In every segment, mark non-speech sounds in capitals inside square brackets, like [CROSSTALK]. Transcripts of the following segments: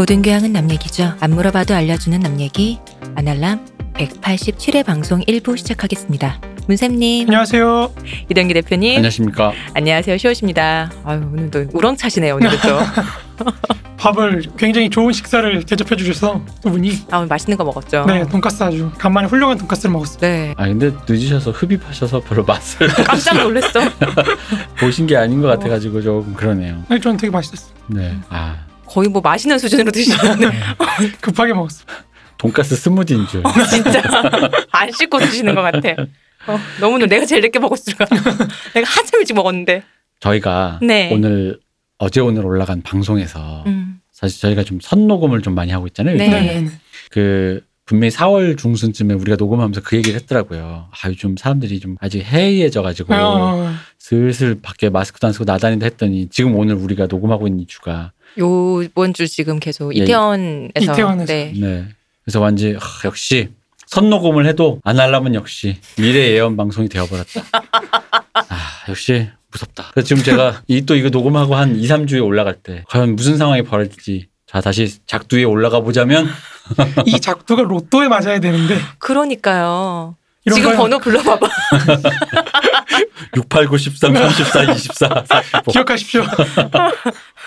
모든 교양은 남 얘기죠. 안 물어봐도 알려주는 남 얘기. 아날람 187회 방송 1부 시작하겠습니다. 문쌤님, 안녕하세요. 이동기 대표님, 안녕하십니까. 안녕하세요. 시호십니다. 아유 오늘도 우렁차시네요. 오늘도 또. [LAUGHS] 밥을 굉장히 좋은 식사를 대접해 주셔서 두 분이 아 오늘 맛있는 거 먹었죠. 네 돈가스 아주 간만에 훌륭한 돈가스를 먹었어요. 네. 아 근데 늦으셔서 흡입하셔서 별로 맛을 [LAUGHS] 깜짝 놀랐어. [LAUGHS] 보신 게 아닌 것 같아가지고 조금 그러네요. 아니 저는 되게 맛있었어요. 네. 아 거의 뭐 마시는 수준으로 드시는데 [LAUGHS] 급하게 먹었어요. 돈가스 스무디인 줄. 진짜 안 씻고 드시는 것 같아. 어, 너무 내가 제일 늦게 먹었을 까 내가 한참 일찍 먹었는데. 저희가 네. 오늘 어제 오늘 올라간 방송에서 음. 사실 저희가 좀 선 녹음을 좀 많이 하고 있잖아요. 네. 네네네. 그 분명히 4월 중순쯤에 우리가 녹음하면서 그 얘기를 했더라고요. 아 요즘 사람들이 좀 아직 해이해져가지고 어, 슬슬 밖에 마스크도 안 쓰고 나다닌다 했더니 지금 오늘 우리가 녹음하고 있는 이 주가 요번 주 지금 계속 예, 이태원에서 이태원에서. 네. 네. 그래서 완전 하, 역시 선녹음을 해도 안 하려면 역시 미래 예언 방송이 되어버렸다. 아 역시 무섭다. 그래서 지금 제가 이 또 이거 녹음하고 한 2, 3주에 올라갈 때 과연 무슨 상황이 벌어질지 자 다시 작두에 올라가 보자면 [LAUGHS] 이 작두가 로또에 맞아야 되는데 그러니까요. 지금 걸 번호 불러봐봐. 6, 8, 9, 13, 34, 24, 45 기억하십시오. [LAUGHS]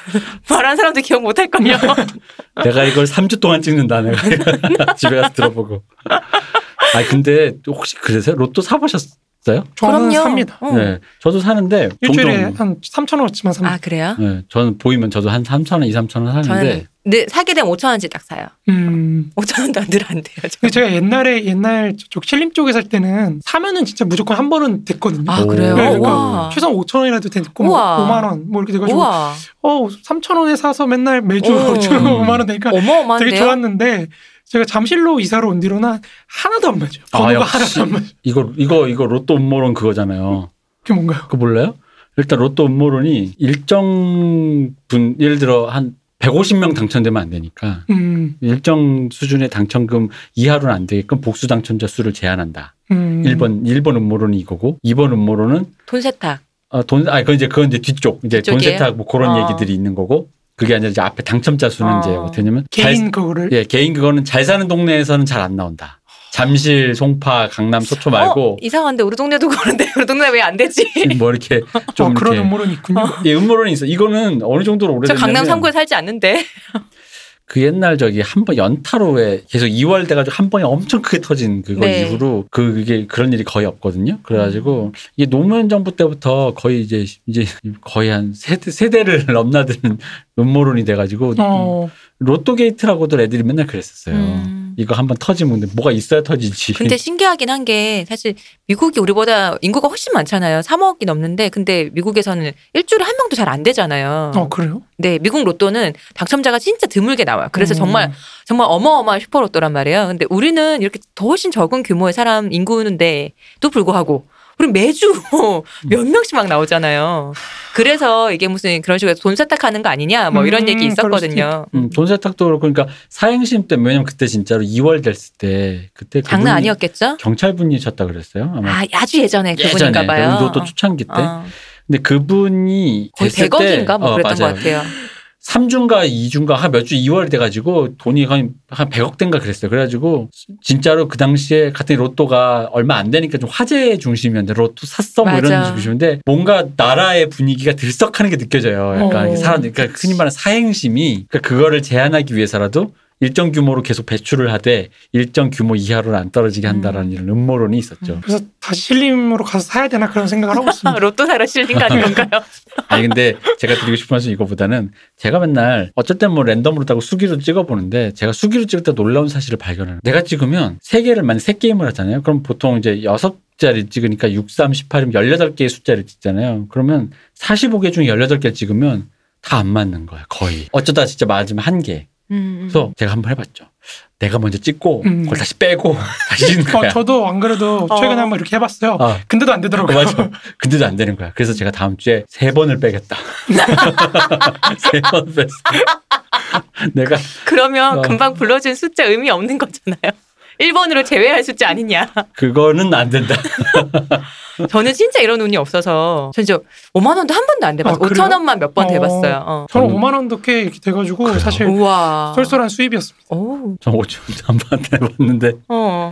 [LAUGHS] 말한 사람도 기억 못할 걸요. [LAUGHS] 내가 이걸 3주 동안 찍는다 내가 [LAUGHS] 집에 가서 들어보고 아 근데 혹시 그러세요? 로또 사보셨어요? 저는 삽니다. 어. 네 저도 사는데 일주일에 종종 한 3천 원어치만 삽니다. 아 그래요? 네, 저는 보이면 저도 한 3천 원, 2, 3천 원 사는데 저는 늘 사게 되면 5천 원씩 딱 사요. 음. 5천 원도 늘 안 돼요. 저. 근데 제가 옛날에 옛날 저쪽 신림 쪽에 살 때는 사면은 진짜 무조건 한 번은 됐거든요. 아 그래요? 네, 그러니까 와. 최소한 5천 원이라도 됐고 뭐 우와. 5만 원 뭐 이렇게 돼가지고 우와. 어 3천 원에 사서 맨날 매주 오. 5천 원 5만 원 되니까 어마어마한데요? 되게 좋았는데 제가 잠실로 이사를 온 뒤로는 하나도 안 맞아요. 아, 번호가 역시. 하나도 안 맞아요. 이거 이거 이거 로또 음모론 그거잖아요. 그게 뭔가요? 그거 몰라요? 일단 로또 음모론이 일정 분 예를 들어 한 150명 당첨되면 안 되니까 음, 일정 수준의 당첨금 이하로는 안 되게끔 복수 당첨자 수를 제한한다. 음. 1번 1번 음모론이 이거고 2번 음모론은 돈 세탁. 어, 돈, 아, 그건 이제, 그건 이제 뒤쪽. 이제 돈? 세탁 뭐 그런 어. 얘기들이 있는 거고. 그게 아니라 이제 앞에 당첨자 수는 어. 이제 어떻게 되냐면. 개인 잘, 그거를 예, 개인 그거는 잘 사는 동네에서는 잘 안 나온다. 잠실, 송파, 강남, 소초 말고. 어, 이상한데 우리 동네도 그런데 우리 동네 왜 안 되지? [LAUGHS] 뭐 이렇게 좀 어, 그런 이렇게. 음모론이 있군요. 예, 음모론이 있어. 이거는 어느 정도로 저 오래됐냐면. 강남 3구에 살지 않는데. [LAUGHS] 그 옛날 저기 한 번 연타로에 계속 2월 돼가지고 한 번에 엄청 크게 터진 그거 네. 이후로 그게 그런 일이 거의 없거든요. 그래가지고 이게 노무현 정부 때부터 거의 이제 이제 거의 한 세대 세대를 [LAUGHS] 넘나드는 음모론이 돼가지고 어, 로또 게이트라고들 애들이 맨날 그랬었어요. 음. 이거 한번 터지면 근데 뭐가 있어야 터지지. 근데 신기하긴 한 게 사실 미국이 우리보다 인구가 훨씬 많잖아요. 3억이 넘는데 근데 미국에서는 일주일에 한 명도 잘 안 되잖아요. 어 그래요? 네, 미국 로또는 당첨자가 진짜 드물게 나와요. 그래서 음. 정말 정말 어마어마한 슈퍼 로또란 말이에요. 근데 우리는 이렇게 더 훨씬 적은 규모의 사람 인구인데도 불구하고 우리 매주 [LAUGHS] 몇 명씩 막 나오잖아요. 그래서 이게 무슨 그런 식으로 돈 세탁하는 거 아니냐 뭐 이런 음, 얘기 그럴 수도 있었거든요. 음, 돈 세탁도 그렇고 그러니까 사행심 때문에 왜냐면 그때 진짜로 2월 됐을 때 그때 장난 아니었겠죠? 경찰 분이셨다 그랬어요. 아마 아, 아주 예전에 그분인가 예전에 봐요. 로또 초창기 때. 어. 근데 그분이 거의 됐을 때 100억인가 뭐 어, 그랬던 맞아요. 것 같아요. 3주인가 2주인가 한 몇 주 2월 돼가지고 돈이 거의 한 100억 된가 그랬어요. 그래가지고 진짜로 그 당시에 같은 로또가 얼마 안 되니까 좀 화제 중심이었는데 로또 샀어 뭐 맞아. 이런 중심인데 뭔가 나라의 분위기가 들썩하는 게 느껴져요. 약간 어, 사람 그러니까 흔히 말하는 사행심이 그러니까 그거를 제한하기 위해서라도 일정 규모로 계속 배출을 하되 일정 규모 이하로는 안 떨어지게 한다라는 이런 음모론이 있었죠. 그래서 다시 신림으로 가서 사야 되나 그런 생각을 하고 있습니다. [LAUGHS] 로또 사러 실린 거 아닌가요? [LAUGHS] 아니 근데 제가 드리고 싶은 말씀 이거보다는 제가 맨날 어쩔 땐 뭐 랜덤으로 따고 수기로 찍어보는데 제가 수기로 찍을 때 놀라운 사실을 발견해요. 내가 찍으면 세 개를 만약 세 게임을 하잖아요. 그럼 보통 이제 여섯 자리 찍으니까 6, 3, 18이면 18개의 숫자를 찍잖아요. 그러면 45개 중에 18개를 찍으면 다 안 맞는 거야 거의. 어쩌다 진짜 맞으면 한 개. 음, 음. 그래서 제가 한번 해봤죠. 내가 먼저 찍고 음. 그걸 다시 빼고 [LAUGHS] 다시 찍는 거야. 어, 저도 안 그래도 어. 최근에 한번 이렇게 해봤어요. 아, 근데도 안 어, 되더라고요. 맞아. 근데도 안 되는 거야. 그래서 제가 다음 주에 세 번을 빼겠다. [LAUGHS] 세 번 뺐어. [LAUGHS] 내가 그러면 어. 금방 불러준 숫자 의미 없는 거잖아요. 1번으로 제외할 숫자 아니냐. 그거는 안 된다. [LAUGHS] 저는 진짜 이런 운이 없어서 전 진짜 5만 원도 한 번도 안 돼봤어요. 아, 그래요? 5천 원만 몇 번 어. 돼봤어요. 어. 저는 저는- 5만 원도 꽤 이렇게 돼가지고 그래요? 사실 우와. 쏠쏠한 수입이었습니다. 오. 저 5천 한번 안 돼봤는데 어.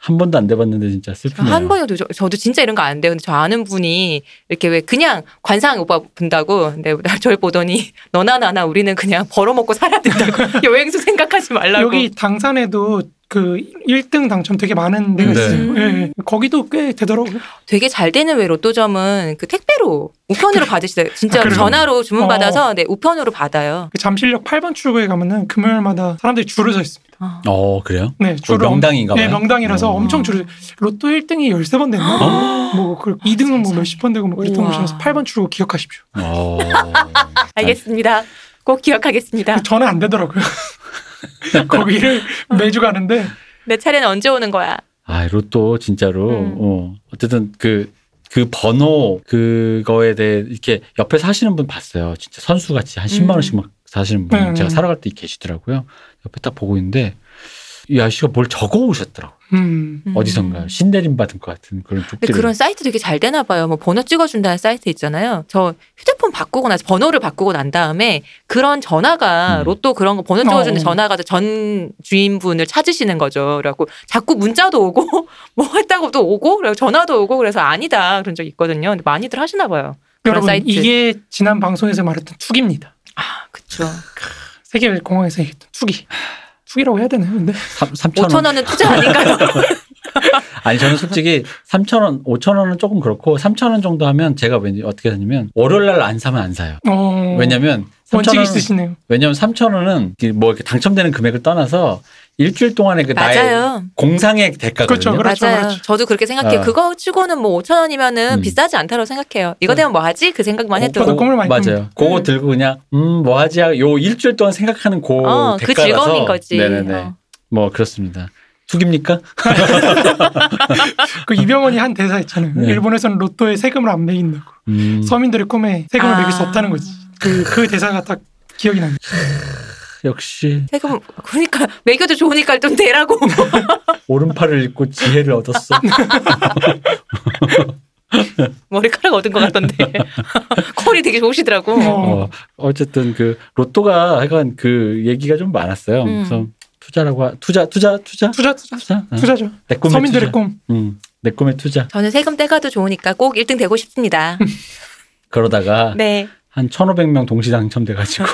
한 번도 안 돼봤는데 진짜 슬프네요. 한 번도 저, 저도 진짜 이런 거 안 돼요. 근데 저 아는 분이 이렇게 왜 그냥 관상 오빠 본다고 근데 [LAUGHS] 저를 보더니 너나 나나 우리는 그냥 벌어먹고 살아야 된다고 [LAUGHS] 여행수 생각하지 말라고. 여기 당산에도 그 1등 당첨 되게 많은 데가 네. 있어요. 예, 예. 거기도 꽤 되더라고요. 되게 잘 되는 왜 로또점은 그 택배로 우편으로 받으시어요 진짜 아, 그래요? 전화로 주문 받아서 네, 우편으로 받아요. 그 잠실역 8번 출구에 가면은 금요일마다 사람들이 줄을 서 있습니다. 어. 어 그래요? 네, 줄을 엄- 명당인가 봐요. 네, 명당이라서 어. 엄청 줄을 로또 1등이 13번 됐나? 뭐그 2등은 뭐 몇십 번 되고 뭐 그랬던. 곳이라서 8번 출구 기억하십시오. 어. [LAUGHS] 알겠습니다. 꼭 기억하겠습니다. 저는 안 되더라고요. [LAUGHS] 거기를 매주 가는데 내 차례는 언제 오는 거야? 아 로또 진짜로 음. 어 어쨌든 그그 번호 그거에 대해 이렇게 옆에 사시는 분 봤어요. 진짜 선수 같이 한 10만 음. 원씩 막 사시는 분 음. 제가 사러 갈때 계시더라고요. 옆에 딱 보고 있는데 이 아저씨가 뭘 적어 오셨더라고. 요 음, 음. 어디선가 신내림 받은 것 같은 그런 쪽지를. 그런 사이트 되게 잘 되나 봐요. 뭐 번호 찍어준다는 사이트 있잖아요. 저 휴대폰 바꾸고 나서 번호를 바꾸고 난 다음에 그런 전화가 음. 로또 그런 거 번호 찍어주는 어. 전화가 전 주인분을 찾으시는 거죠. 그래갖고 자꾸 문자도 오고 [LAUGHS] 뭐 했다고 또 오고 그래서 전화도 오고 그래서 아니다 그런 적 있거든요. 근데 많이들 하시나 봐요. 그런 여러분 사이트. 이게 지난 방송에서 말했던 투기입니다. 아 그쵸. 세계 공황에서 얘기했던 투기. 투기라고 해야 되나요? 근데 3, 3천 5천 원. 원은 투자 아닌가요? [LAUGHS] 아니 저는 솔직히 3천 원, 5천 원은 조금 그렇고 3천 원 정도 하면 제가 왠지 어떻게 하냐면 월요일 날 안 사면 안 사요. 어, 왜냐면 3천 원칙 원 있으시네요. 왜냐면 3천 원은 뭐 이렇게 당첨되는 금액을 떠나서 일주일 동안의 그 나의 맞아요. 공상의 대가거든요. 그렇죠, 그렇죠. 맞아요. 저도 그렇게 생각해요. 어. 그거 치고는 뭐 5천 원이면은 음. 비싸지 않다고 생각해요. 이거 되면 뭐 하지? 그 생각만 해도. 오빠도 꿈을 많이 맞아요. 꿉니다. 그거 음. 들고 그냥 음 뭐 하지? 요 일주일 동안 생각하는 그 어, 그 대가라서 즐거움인 거지. 네네네. 어. 뭐 그렇습니다. 투기입니까? [LAUGHS] 그 이병헌이 한 대사 있잖아요. 네. 일본에서는 로또에 세금을 안 매긴다고. 음, 서민들의 꿈에 세금을 아. 매길 수 없다는 거지. 그, 그 대사가 딱 기억이 납니다. 역시 세금 그러니까 매겨도 좋으니까 좀 내라고. [LAUGHS] 오른팔을 잃고 지혜를 얻었어. [LAUGHS] 머리카락 얻은 것 같던데. [LAUGHS] 콜이 되게 좋으시더라고. 어. 어, 어쨌든 그 로또가 하여간 그 얘기가 좀 많았어요. 음. 그래서 투자라고 하, 투자 투자 투자 투자, 투자. 투자 어. 투자죠. 내 꿈의 서민들의 투자. 꿈. 음, 내 꿈의 투자. 저는 세금 떼가도 좋으니까 꼭 1등 되고 싶습니다. 그러다가 네. 한 1,500명 동시 당첨돼 가지고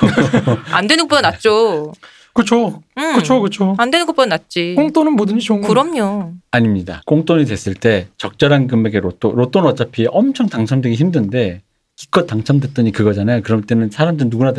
안 되는 것보다 낫죠. 그렇죠. 음. 그렇죠. 그렇죠. 안 되는 것보다 낫지. 꽁돈은 뭐든지 좋은 거. 그럼요. 아닙니다. 공돈이 됐을 때 적절한 금액의 로또 로또는 어차피 엄청 당첨되기 힘든데 기껏 당첨됐더니 그거잖아요. 그럴 때는 사람들 누구나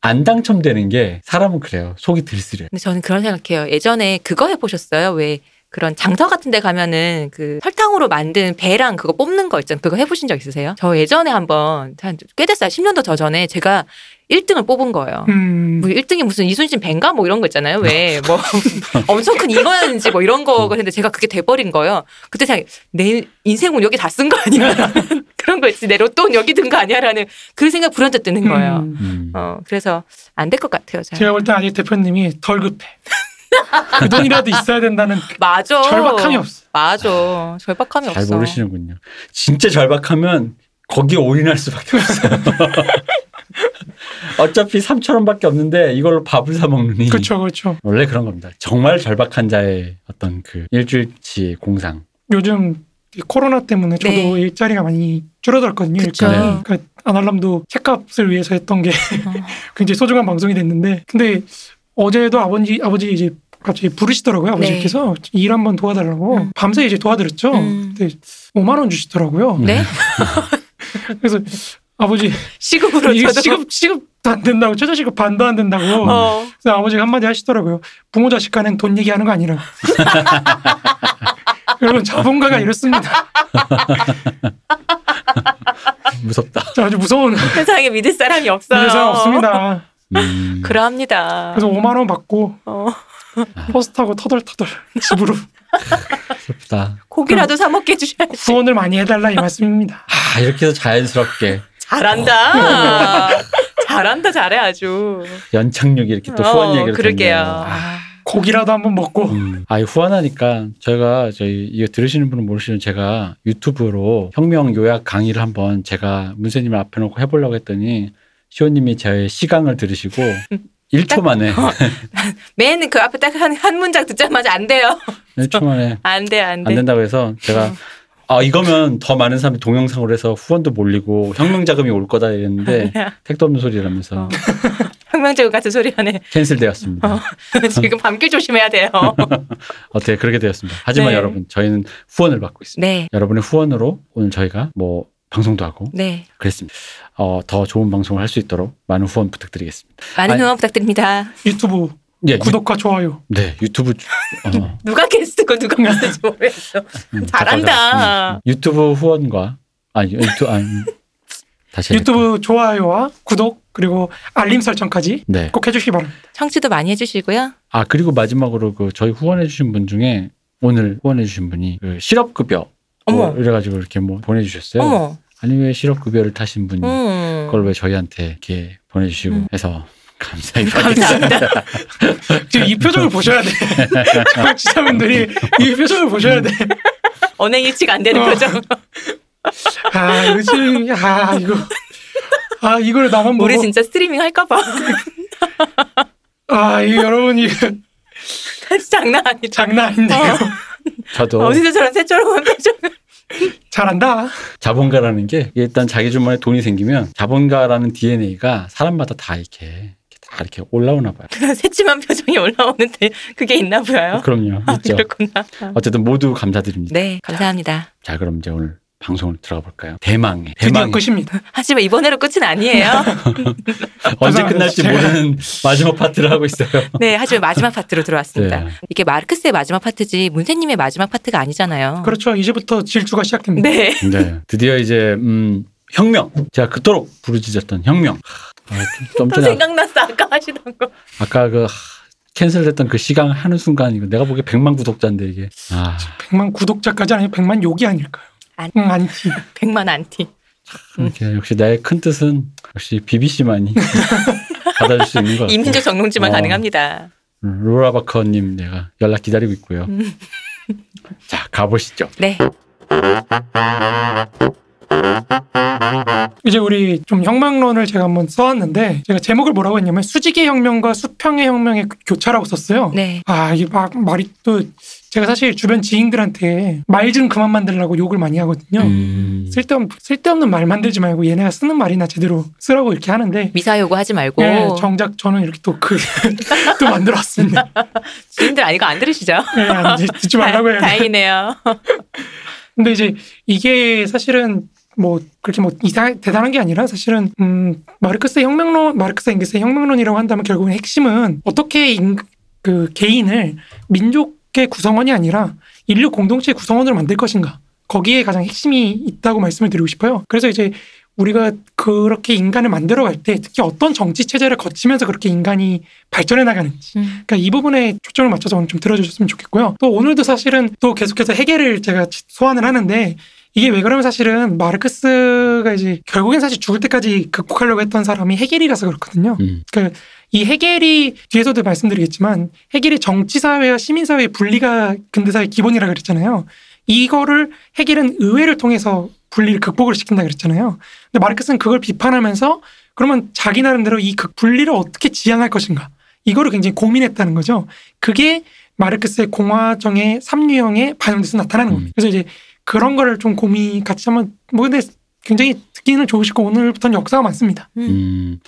다안 당첨되는 게 사람은 그래요. 속이 들쓰려. 근데 저는 그런 생각해요. 예전에 그거 해보셨어요? 왜 그런 장터 같은 데 가면은 그 설탕으로 만든 배랑 그거 뽑는 거 있잖아요. 그거 해보신 적 있으세요? 저 예전에 한번 한 꽤 됐어요. 10년도 더 전에 제가 1등을 뽑은 거예요. 음. 뭐 1등이 무슨 이순신 벤가 뭐 이런 거 있잖아요. 왜 뭐 [LAUGHS] 엄청 큰 이거였는지 뭐 이런 거가 했는데 제가 그게 돼버린 거예요. 그때 생각 내 인생은 여기 다 쓴 거 아니야? [LAUGHS] 그런 거 있지. 내 로또는 여기 든 거 아니야라는 그 생각 불현듯 드는 거예요. 음. 음. 어 그래서 안 될 것 같아요. 잘. 제가 볼 때 아직 대표님이 덜 급해. 그 돈이라도 있어야 된다는 [LAUGHS] 맞아. 절박함이 없어. 맞아. 절박함이 잘 없어. 모르시는군요. 진짜 절박하면 거기에 올인할 수밖에 없어요. [LAUGHS] 어차피 3천 원밖에 없는데 이걸로 밥을 사 먹느니 그렇죠, 그렇죠. 원래 그런 겁니다. 정말 절박한 자의 어떤 그 일주일치 공상. 요즘 이 코로나 때문에 저도 네. 일자리가 많이 줄어들었거든요. 그쵸. 일감이. 그러니까 아날람도 책값을 위해서 했던 게 어. [LAUGHS] 굉장히 소중한 방송이 됐는데 근데 어제도 아버지 아버지 이제 갑자기 부르시더라고요. 아버지께서 일 한번 도와달라고 음. 밤새 이제 도와드렸죠. 음. 근데 5만 원 주시더라고요. 네? [LAUGHS] 그래서 아버지 시급으로 이게 저도 시급 시급도 안 된다고 최저 시급 반도 안 된다고 어. 그래서 아버지가 한마디 하시더라고요. 부모 자식 간엔 돈 얘기하는 거 아니라. [LAUGHS] 여러분 자본가가 이렇습니다. [LAUGHS] 무섭다. 저 아주 무서운 세상에 믿을 사람이 없어요. 세상 없습니다. 음. 그러합니다. 그래서 5만 원 받고 어. 버스 타고 터덜터덜 집으로 무섭다. 고기라도 사 먹게 해주셔야지. 후원을 많이 해달라 이 말씀입니다. 아 이렇게 해서 자연스럽게 잘한다. 잘한다, 잘해 아주. 연착륙이 이렇게 또 후원 어, 얘기를 그러게요. 아, 아, 고기라도 한번 먹고 음. 아, 후원하니까 저희가 저희 이거 들으시는 분은 모르시는 제가 유튜브로 혁명 요약 강의를 한번 제가 문세님 앞에 놓고 해보려고 했더니 시호님이 저의 시강을 들으시고 [LAUGHS] 1초 만에 맨 그 앞에 딱 한 한 문장 듣자마자 안 돼요. [LAUGHS] 1초 만에 안 돼, 안 돼. 안 된다고 해서 제가 아 이거면 더 많은 사람이 동영상으로 해서 후원도 몰리고 혁명 자금이 올 거다 이랬는데 택도 없는 소리라면서 어. [LAUGHS] 혁명제국 같은 소리 하네. 캔슬되었습니다. 어. 지금 밤길 조심해야 돼요. 어떻게 그렇게 되었습니다. 하지만 네. 여러분 저희는 후원을 받고 있습니다. 네, 여러분의 후원으로 오늘 저희가 뭐 방송도 하고 네. 그랬습니다. 어, 더 좋은 방송을 할 수 있도록 많은 후원 부탁드리겠습니다. 많은 아니- 응원 부탁드립니다. 유튜브 예, 유, 구독과 좋아요. 네 유튜브 주- 어, [LAUGHS] 누가 게스트고 누가 게스트인지 모르겠어. 음, 잘한다. 음, 유튜브 후원과 아니 유튜브 아니, 다시. 유튜브 좋아요와 구독 그리고 알림 설정까지 네. 꼭 해주시기 바랍니다. 청취도 많이 해주시고요. 아 그리고 마지막으로 그 저희 후원해주신 분 중에 오늘 후원해주신 분이 그 실업급여 뭐 어머. 이래가지고 이렇게 뭐 보내주셨어요. 어머, 아니 왜 실업급여를 타신 분이 음. 그걸 왜 저희한테 이렇게 보내주시고 음. 해서 감사히 감사합니다. [LAUGHS] 지금 이 표정을 보셔야 돼. [LAUGHS] 청취자분들이 이 표정을 보셔야 돼. 언행 일치가 안 되는 어. 표정. 아 이거 지금 아 이거 아 이걸 나만 보고 우리 진짜 스트리밍 할까봐. 아 이거 여러분 이거 [LAUGHS] 장난 아니다. 장난 아닌데요. 어. 저도 [LAUGHS] 어디서 저런 새처럼 표정. 잘한다. 자본가라는 게 일단 자기 주머니에 돈이 생기면 자본가라는 DNA가 사람마다 다 이렇게, 이렇게 다 이렇게 올라오나 봐요. 새침한 표정이 올라오는데 그게 있나 보여요. 그럼요. 아, 있죠. 그렇구나. 어쨌든 모두 감사드립니다. 네, 감사합니다. 자, 그럼 이제 오늘 방송을 들어가 볼까요? 대망의 드디어 대망의 끝입니다. [LAUGHS] 하지만 이번에로 끝은 아니에요. [LAUGHS] 언제. 끝날지 모르는 마지막 파트를 하고 있어요. [LAUGHS] 네, 하지만 마지막 파트로 들어왔습니다. 네. 이게 마르크스의 마지막 파트지 문세님의 마지막 파트가 아니잖아요. 그렇죠. 이제부터 질주가 시작됩니다. 네. 네, 드디어 이제 음, 혁명. 제가 그토록 부르짖었던 혁명. 아, 좀, 좀 또 전에 생각났어 아까 하시던 거. 아까 그 하, cancel됐던 그 시간 하는 순간 이거 내가 보기에 100만 구독자인데 이게 아 100만 구독자까지 아니고 100만 욕이 아닐까요? 안- 응, 안티. 백만 안티. 이렇게 역시 나의 큰 뜻은 역시 BBC만이 [LAUGHS] 받아줄 수 있는 것 같아요. 이민족 정롱지만 어. 가능합니다. 로라바커님 내가 연락 기다리고 있고요. 음. [LAUGHS] 자 가보시죠. 네. 이제 우리 좀 혁명론을 제가 한번 써왔는데 제가 제목을 뭐라고 했냐면 수직의 혁명과 수평의 혁명의 교차라고 썼어요. 네. 아 이게 막 말이 또 제가 사실 주변 지인들한테 말 좀 그만 만들라고 욕을 많이 하거든요. 음, 쓸데없는 쓸데없는 말 만들지 말고 얘네가 쓰는 말이나 제대로 쓰라고 이렇게 하는데 미사여구 하지 말고 예, 정작 저는 이렇게 또 그 [LAUGHS] 또 만들었습니다. [LAUGHS] 주인들 아니고 안 들으시죠? 예, 안 돼, 듣지 말라고 해요. 다- 다행이네요. [LAUGHS] 근데 이제 이게 사실은 뭐 그렇게 뭐 이상 대단한 게 아니라 사실은 음 마르크스의 혁명론 마르크스 앵게스의 혁명론이라고 한다면 결국은 핵심은 어떻게 인, 그 개인을 민족의 구성원이 아니라 인류 공동체의 구성원으로 만들 것인가 거기에 가장 핵심이 있다고 말씀을 드리고 싶어요. 그래서 이제 우리가 그렇게 인간을 만들어 갈 때 특히 어떤 정치 체제를 거치면서 그렇게 인간이 발전해 나가는지 음. 그러니까 이 부분에 초점을 맞춰서 오늘 좀 들어주셨으면 좋겠고요. 또 오늘도 사실은 또 계속해서 해결을 제가 소환을 하는데 이게 왜 그러면 사실은 마르크스가 이제 결국엔 사실 죽을 때까지 극복하려고 했던 사람이 해겔이라서 그렇거든요. 음, 그러니까 이 해겔이 뒤에서도 말씀드리겠지만 해겔이 정치사회와 시민사회의 분리가 근대사의 기본이라 그랬잖아요. 이거를 해겔은 의회를 통해서 분리를 극복을 시킨다 그랬잖아요. 근데 마르크스는 그걸 비판하면서 그러면 자기 나름대로 이극 분리를 어떻게 지향할 것인가 이거를 굉장히 고민했다는 거죠. 그게 마르크스의 공화정의 삼류형에 반영돼서 나타나는 음. 겁니다. 그래서 이제 그런 거를 좀 고민 같이 한번 뭐 근데 굉장히 듣기는 좋으시고 오늘부터는 역사가 많습니다. 음.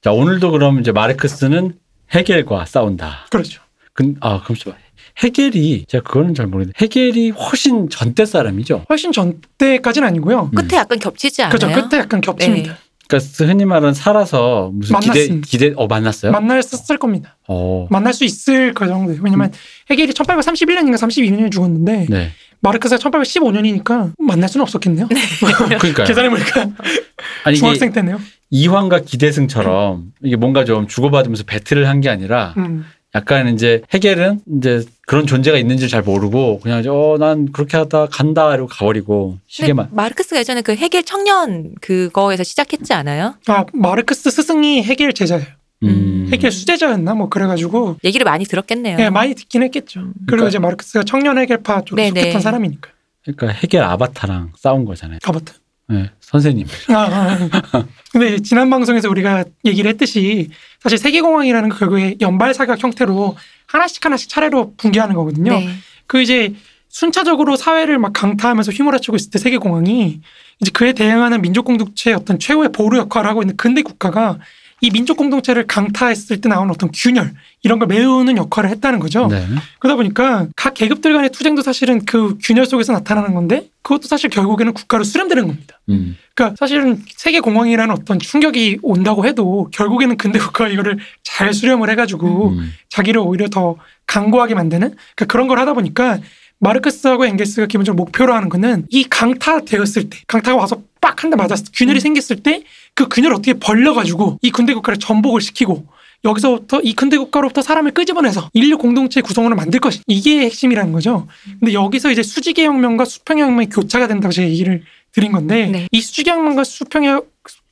자 오늘도 그럼 이제 마르크스는 해겔과 싸운다. 그렇죠. 근, 아, 그럼 좀 해겔이 제가 그거는 잘 모르겠는데 해겔이 훨씬 전때 사람이죠. 훨씬 전 때까지는 아니고요. 음. 끝에 약간 겹치지 않아요? 그렇죠. 끝에 약간 겹칩니다. 네. 그러니까 흔히 말하는 살아서 무슨 기대 만났습니다. 기대 어 만났어요? 만났을 겁니다. 어. 만날 수 있을 그 정도. 왜냐면 해겔이 1831년인가 32년에 죽었는데 네. 마르크스가 1815년이니까 만날 수는 없었겠네요. [LAUGHS] 그러니까 계산해 보니까 아니 중학생 때네요. 이황과 기대승처럼 이게 뭔가 좀 주고받으면서 배틀을 한 게 아니라 음. 약간 이제 해겔은 이제 그런 존재가 있는지 잘 모르고 그냥 이제 어난 그렇게 하다 간다 이러고 가버리고 시계만 마르크스가 예전에 그 해겔 청년 그거에서 시작했지 않아요? 아 마르크스 스승이 해겔 제자예요. 음. 음. 해겔 수제자였나 뭐 그래가지고 얘기를 많이 들었겠네요. 예, 많이 듣긴 했겠죠. 그리고 그러니까- 이제 마르크스가 청년 해결파 쪽에 네네. 속했던 사람이니까. 그러니까 해결 아바타랑 싸운 거잖아요. 가버튼. 네, 선생님. [LAUGHS] 아, 아, 아. 근데 지난 방송에서 우리가 얘기를 했듯이 사실 세계공항이라는 그 결국에 연발사격 형태로 하나씩 하나씩 차례로 붕괴하는 거거든요. 네. 그 이제 순차적으로 사회를 막 강타하면서 휘몰아치고 있을 때 세계공항이 이제 그에 대응하는 민족 공동체의 어떤 최후의 보루 역할을 하고 있는 근대 국가가 이 민족 공동체를 강타했을 때 나오는 어떤 균열 이런 걸 메우는 역할을 했다는 거죠. 네. 그러다 보니까 각 계급들 간의 투쟁도 사실은 그 균열 속에서 나타나는 건데 그것도 사실 결국에는 국가로 수렴되는 겁니다. 음. 그러니까 사실은 세계 공황이라는 어떤 충격이 온다고 해도 결국에는 근대 국가가 이거를 잘 수렴을 해가지고 음. 자기를 오히려 더 강고하게 만드는 그러니까 그런 걸 하다 보니까 마르크스하고 엥겔스가 기본적으로 목표로 하는 거는 이 강타되었을 때 강타가 와서 빡 한 대 맞았을 때 균열이 생겼을 때 그 균열을 어떻게 벌려가지고 이 근대 국가를 전복을 시키고 여기서부터 이 근대 국가로부터 사람을 끄집어내서 인류 공동체 구성원을 만들 것이 이게 핵심이라는 거죠. 근데 여기서 이제 수직의 혁명과 수평의 혁명이 교차가 된다고 제가 얘기를 드린 건데 네. 이 수직의 혁명과 수평의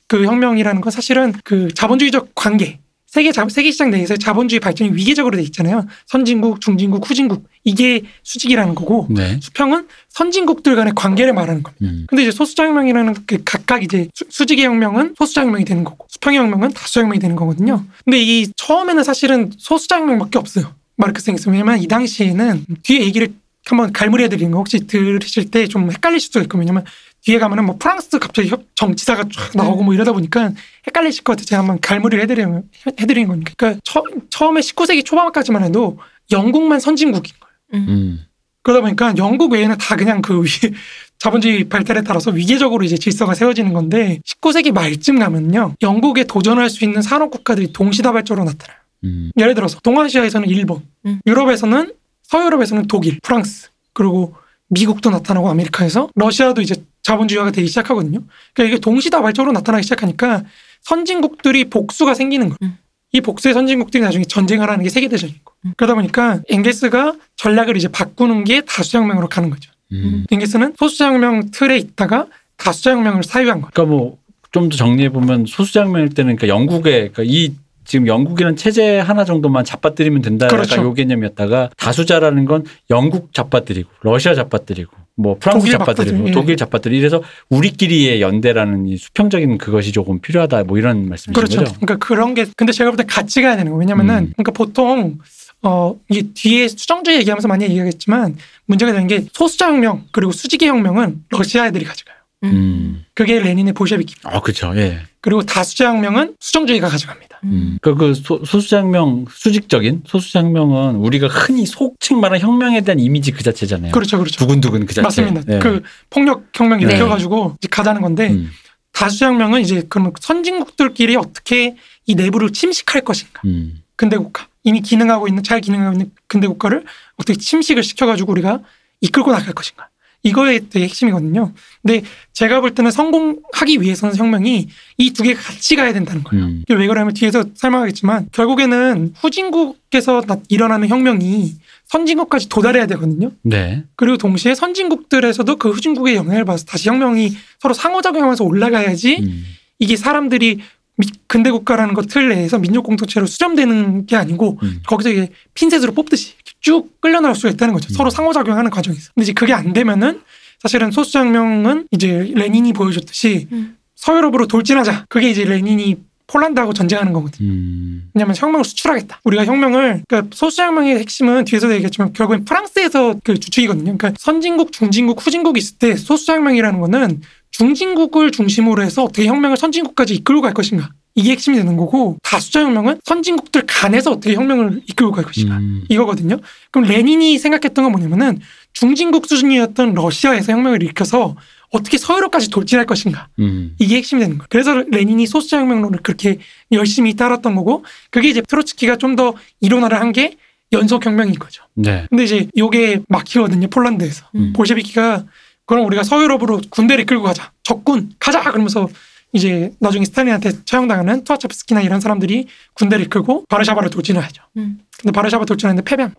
그 혁명이라는 건 사실은 그 자본주의적 관계 세계 자, 세계 시장 내에서 자본주의 발전이 위계적으로 돼 있잖아요. 선진국, 중진국, 후진국 이게 수직이라는 거고 네. 수평은 선진국들 간의 관계를 말하는 겁니다. 음. 근데 이제 소수자혁명이라는 그 각각 이제 수- 수직의 혁명은 소수자혁명이 되는 거고 수평의 혁명은 다수자혁명이 되는 거거든요. 근데 이 처음에는 사실은 소수자혁명밖에 없어요. 마르크스 앵스 왜냐면 이 당시에는 뒤에 얘기를 한번 갈무리해 드리는 거 혹시 들으실 때 좀 헷갈릴 수도 있고 왜냐면 뒤에 가면은 뭐 프랑스 갑자기 협- 정치사가 쫙 나오고 뭐 이러다 보니까 헷갈리실 것 같아요. 제가 한번 갈무리를 해드리는, 해드리는 거니까. 그러니까 처, 처음에 19세기 초반까지만 해도 영국만 선진국인 거예요. 음. 그러다 보니까 영국 외에는 다 그냥 그 위- [LAUGHS] 자본주의 발달에 따라서 위계적으로 이제 질서가 세워지는 건데 19세기 말쯤 가면요. 영국에 도전할 수 있는 산업 국가들이 동시다발적으로 나타나요. 음. 예를 들어서 동아시아에서는 일본, 음. 유럽에서는 서유럽에서는 독일, 프랑스, 그리고 미국도 나타나고 아메리카에서 러시아도 이제 자본주의화가 되기 시작하거든요. 그러니까 이게 동시다발적으로 나타나기 시작하니까 선진국들이 복수가 생기는 거예요. 음. 이 복수의 선진국들이 나중에 전쟁을 하는 게 세계대전이고 음. 그러다 보니까 엥게스가 전략을 이제 바꾸는 게 다수혁명으로 가는 거죠. 음. 엥게스는 소수자혁명 틀에 있다가 다수자혁명을 사유한 거예요. 그러니까 뭐 좀 더 정리해 보면 소수장명일 때는 그러니까 영국의 그러니까 이 지금 영국이라는 체제 하나 정도만 잡아들이면 된다 그렇죠. 요 개념이었다가 다수자라는 건 영국 잡아들이고 러시아 잡아들이고 뭐 프랑스 잡아들이고 잡아들이고, 예. 독일 잡아들이고 이래서 우리끼리의 연대라는 이 수평적인 그것이 조금 필요하다 뭐 이런 말씀이신 그렇죠. 거죠? 그러니까 그런 게 근데 제가 볼 때 같이 가야 되는 거예요. 왜냐면은 음. 그러니까 보통 어 이게 뒤에 수정주의 얘기하면서 많이 얘기하겠지만 문제가 되는 게 소수자 혁명 그리고 수직의 혁명은 러시아 애들이 가져가요. 음. 그게 레닌의 볼셰비키. 아 그렇죠. 예. 그리고 다수자혁명은 수정주의가 가져갑니다. 음. 그, 그 소, 소수장명 수직적인 소수장명은 우리가 흔히 속칭 말하는 혁명에 대한 이미지 그 자체잖아요. 그렇죠, 그렇죠. 두근두근 그 자체. 맞습니다. 예. 그 폭력 혁명 네. 일으켜가지고 이제 가자는 건데 음. 다수자혁명은 이제 그럼 선진국들끼리 어떻게 이 내부를 침식할 것인가. 음. 근대 국가 이미 기능하고 있는 잘 기능하고 있는 근대 국가를 어떻게 침식을 시켜가지고 우리가 이끌고 나갈 것인가 이거에 되게 핵심이거든요. 근데 제가 볼 때는 성공하기 위해서는 혁명이 이 두 개가 같이 가야 된다는 거예요. 음. 왜 그러냐면 뒤에서 설명하겠지만 결국에는 후진국에서 나- 일어나는 혁명이 선진국까지 도달해야 되거든요. 네. 그리고 동시에 선진국들에서도 그 후진국의 영향을 받아서 다시 혁명이 서로 상호작용하면서 올라가야지 음. 이게 사람들이 미- 근대 국가라는 것 틀 내에서 민족 공동체로 수렴되는 게 아니고 음. 거기서 이게 핀셋으로 뽑듯이 쭉 끌려 나올 수가 있다는 거죠. 음. 서로 상호작용하는 과정에서. 근데 이제 그게 안 되면은 사실은 소수장명은 이제 레닌이 보여줬듯이 음. 서유럽으로 돌진하자. 그게 이제 레닌이 폴란드하고 전쟁하는 거거든요. 음. 왜냐하면 혁명을 수출하겠다. 우리가 혁명을 그러니까 소수혁명의 핵심은 뒤에서도 얘기했지만 결국엔 프랑스에서 그 주축이거든요. 그러니까 선진국, 중진국, 후진국이 있을 때 소수혁명이라는 거는 중진국을 중심으로 해서 어떻게 혁명을 선진국까지 이끌고 갈 것인가. 이게 핵심이 되는 거고 다수자 혁명은 선진국들 간에서 어떻게 혁명을 이끌고 갈 것인가. 음. 이거거든요. 그럼 레닌이 생각했던 건 뭐냐면은 중진국 수준이었던 러시아에서 혁명을 일으켜서 어떻게 서유럽까지 돌진할 것인가. 음. 이게 핵심이 되는 거예요. 그래서 레닌이 소수자 혁명론을 그렇게 열심히 따랐던 거고 그게 이제 트로츠키가 좀 더 이론화를 한 게 연속 혁명인 거죠. 네. 근데 이제 요게 막히거든요. 폴란드에서. 음. 볼셰비키가 그럼 우리가 서유럽으로 군대를 끌고 가자. 적군 가자 그러면서 이제 나중에 스탈린한테 처형당하는 투아차프스키나 이런 사람들이 군대를 이끌고 바르샤바를 돌진을 하죠. 음. 근데 바르샤바 돌진하는데 패배함.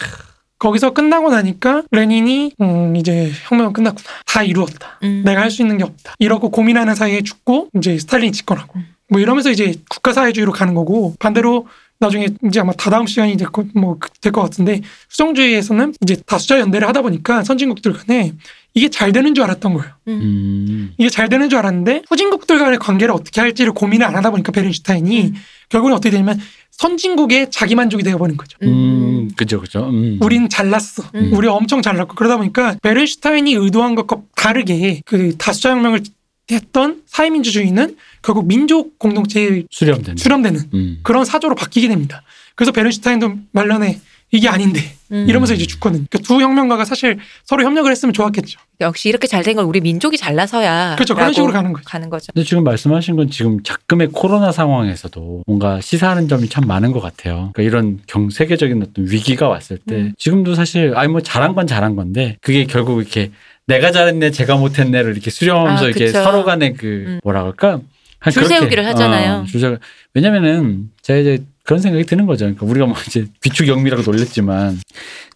거기서 끝나고 나니까 레닌이 음 이제 혁명은 끝났구나. 다 이루었다. 음. 내가 할 수 있는 게 없다. 이러고 고민하는 사이에 죽고 이제 스탈린이 집권하고. 뭐 이러면서 이제 국가 사회주의로 가는 거고 반대로 나중에 이제 아마 다다음 시간이 될 것 뭐될것 같은데 수정주의에서는 이제 다수자 연대를 하다 보니까 선진국들 간에 이게 잘 되는 줄 알았던 거예요. 음. 이게 잘 되는 줄 알았는데 후진국들 간의 관계를 어떻게 할지를 고민을 안 하다 보니까 베른슈타인이 음. 결국은 어떻게 되냐면 선진국의 자기 만족이 되어버린 거죠. 음. 그죠, 그죠. 음. 우린 잘났어. 음. 우리 엄청 잘났고 그러다 보니까 베른슈타인이 의도한 것과 다르게 그 다수자 혁명을 했던 사회민주주의는 결국 민족 공동체에 수렴된. 수렴되는 음. 그런 사조로 바뀌게 됩니다. 그래서 베른슈타인도 말년에 이게 아닌데 음. 이러면서 이제 죽거든. 그러니까 두 혁명가가 사실 서로 협력을 했으면 좋았겠죠. 역시 이렇게 잘 된 건 우리 민족이 잘나서야. 그렇죠. 그런 식으로 가는 거죠. 가는 거죠. 근데 지금 말씀하신 건 지금 작금의 코로나 상황에서도 뭔가 시사하는 점이 참 많은 것 같아요. 그러니까 이런 경 세계적인 어떤 위기가 왔을 때 음. 지금도 사실 아니 뭐 잘한 건 잘한 건데 그게 결국 이렇게 내가 잘했네 제가 못했네를 이렇게 수렴하면서 아, 이렇게. 서로 간의 그 음. 뭐라 그럴까 한줄 세우기를 하잖아요. 어, 줄 세우- 왜냐면은 제가 이제 그런 생각이 드는 거죠. 그러니까 우리가 뭐 이제 비축 영미라고 놀렸지만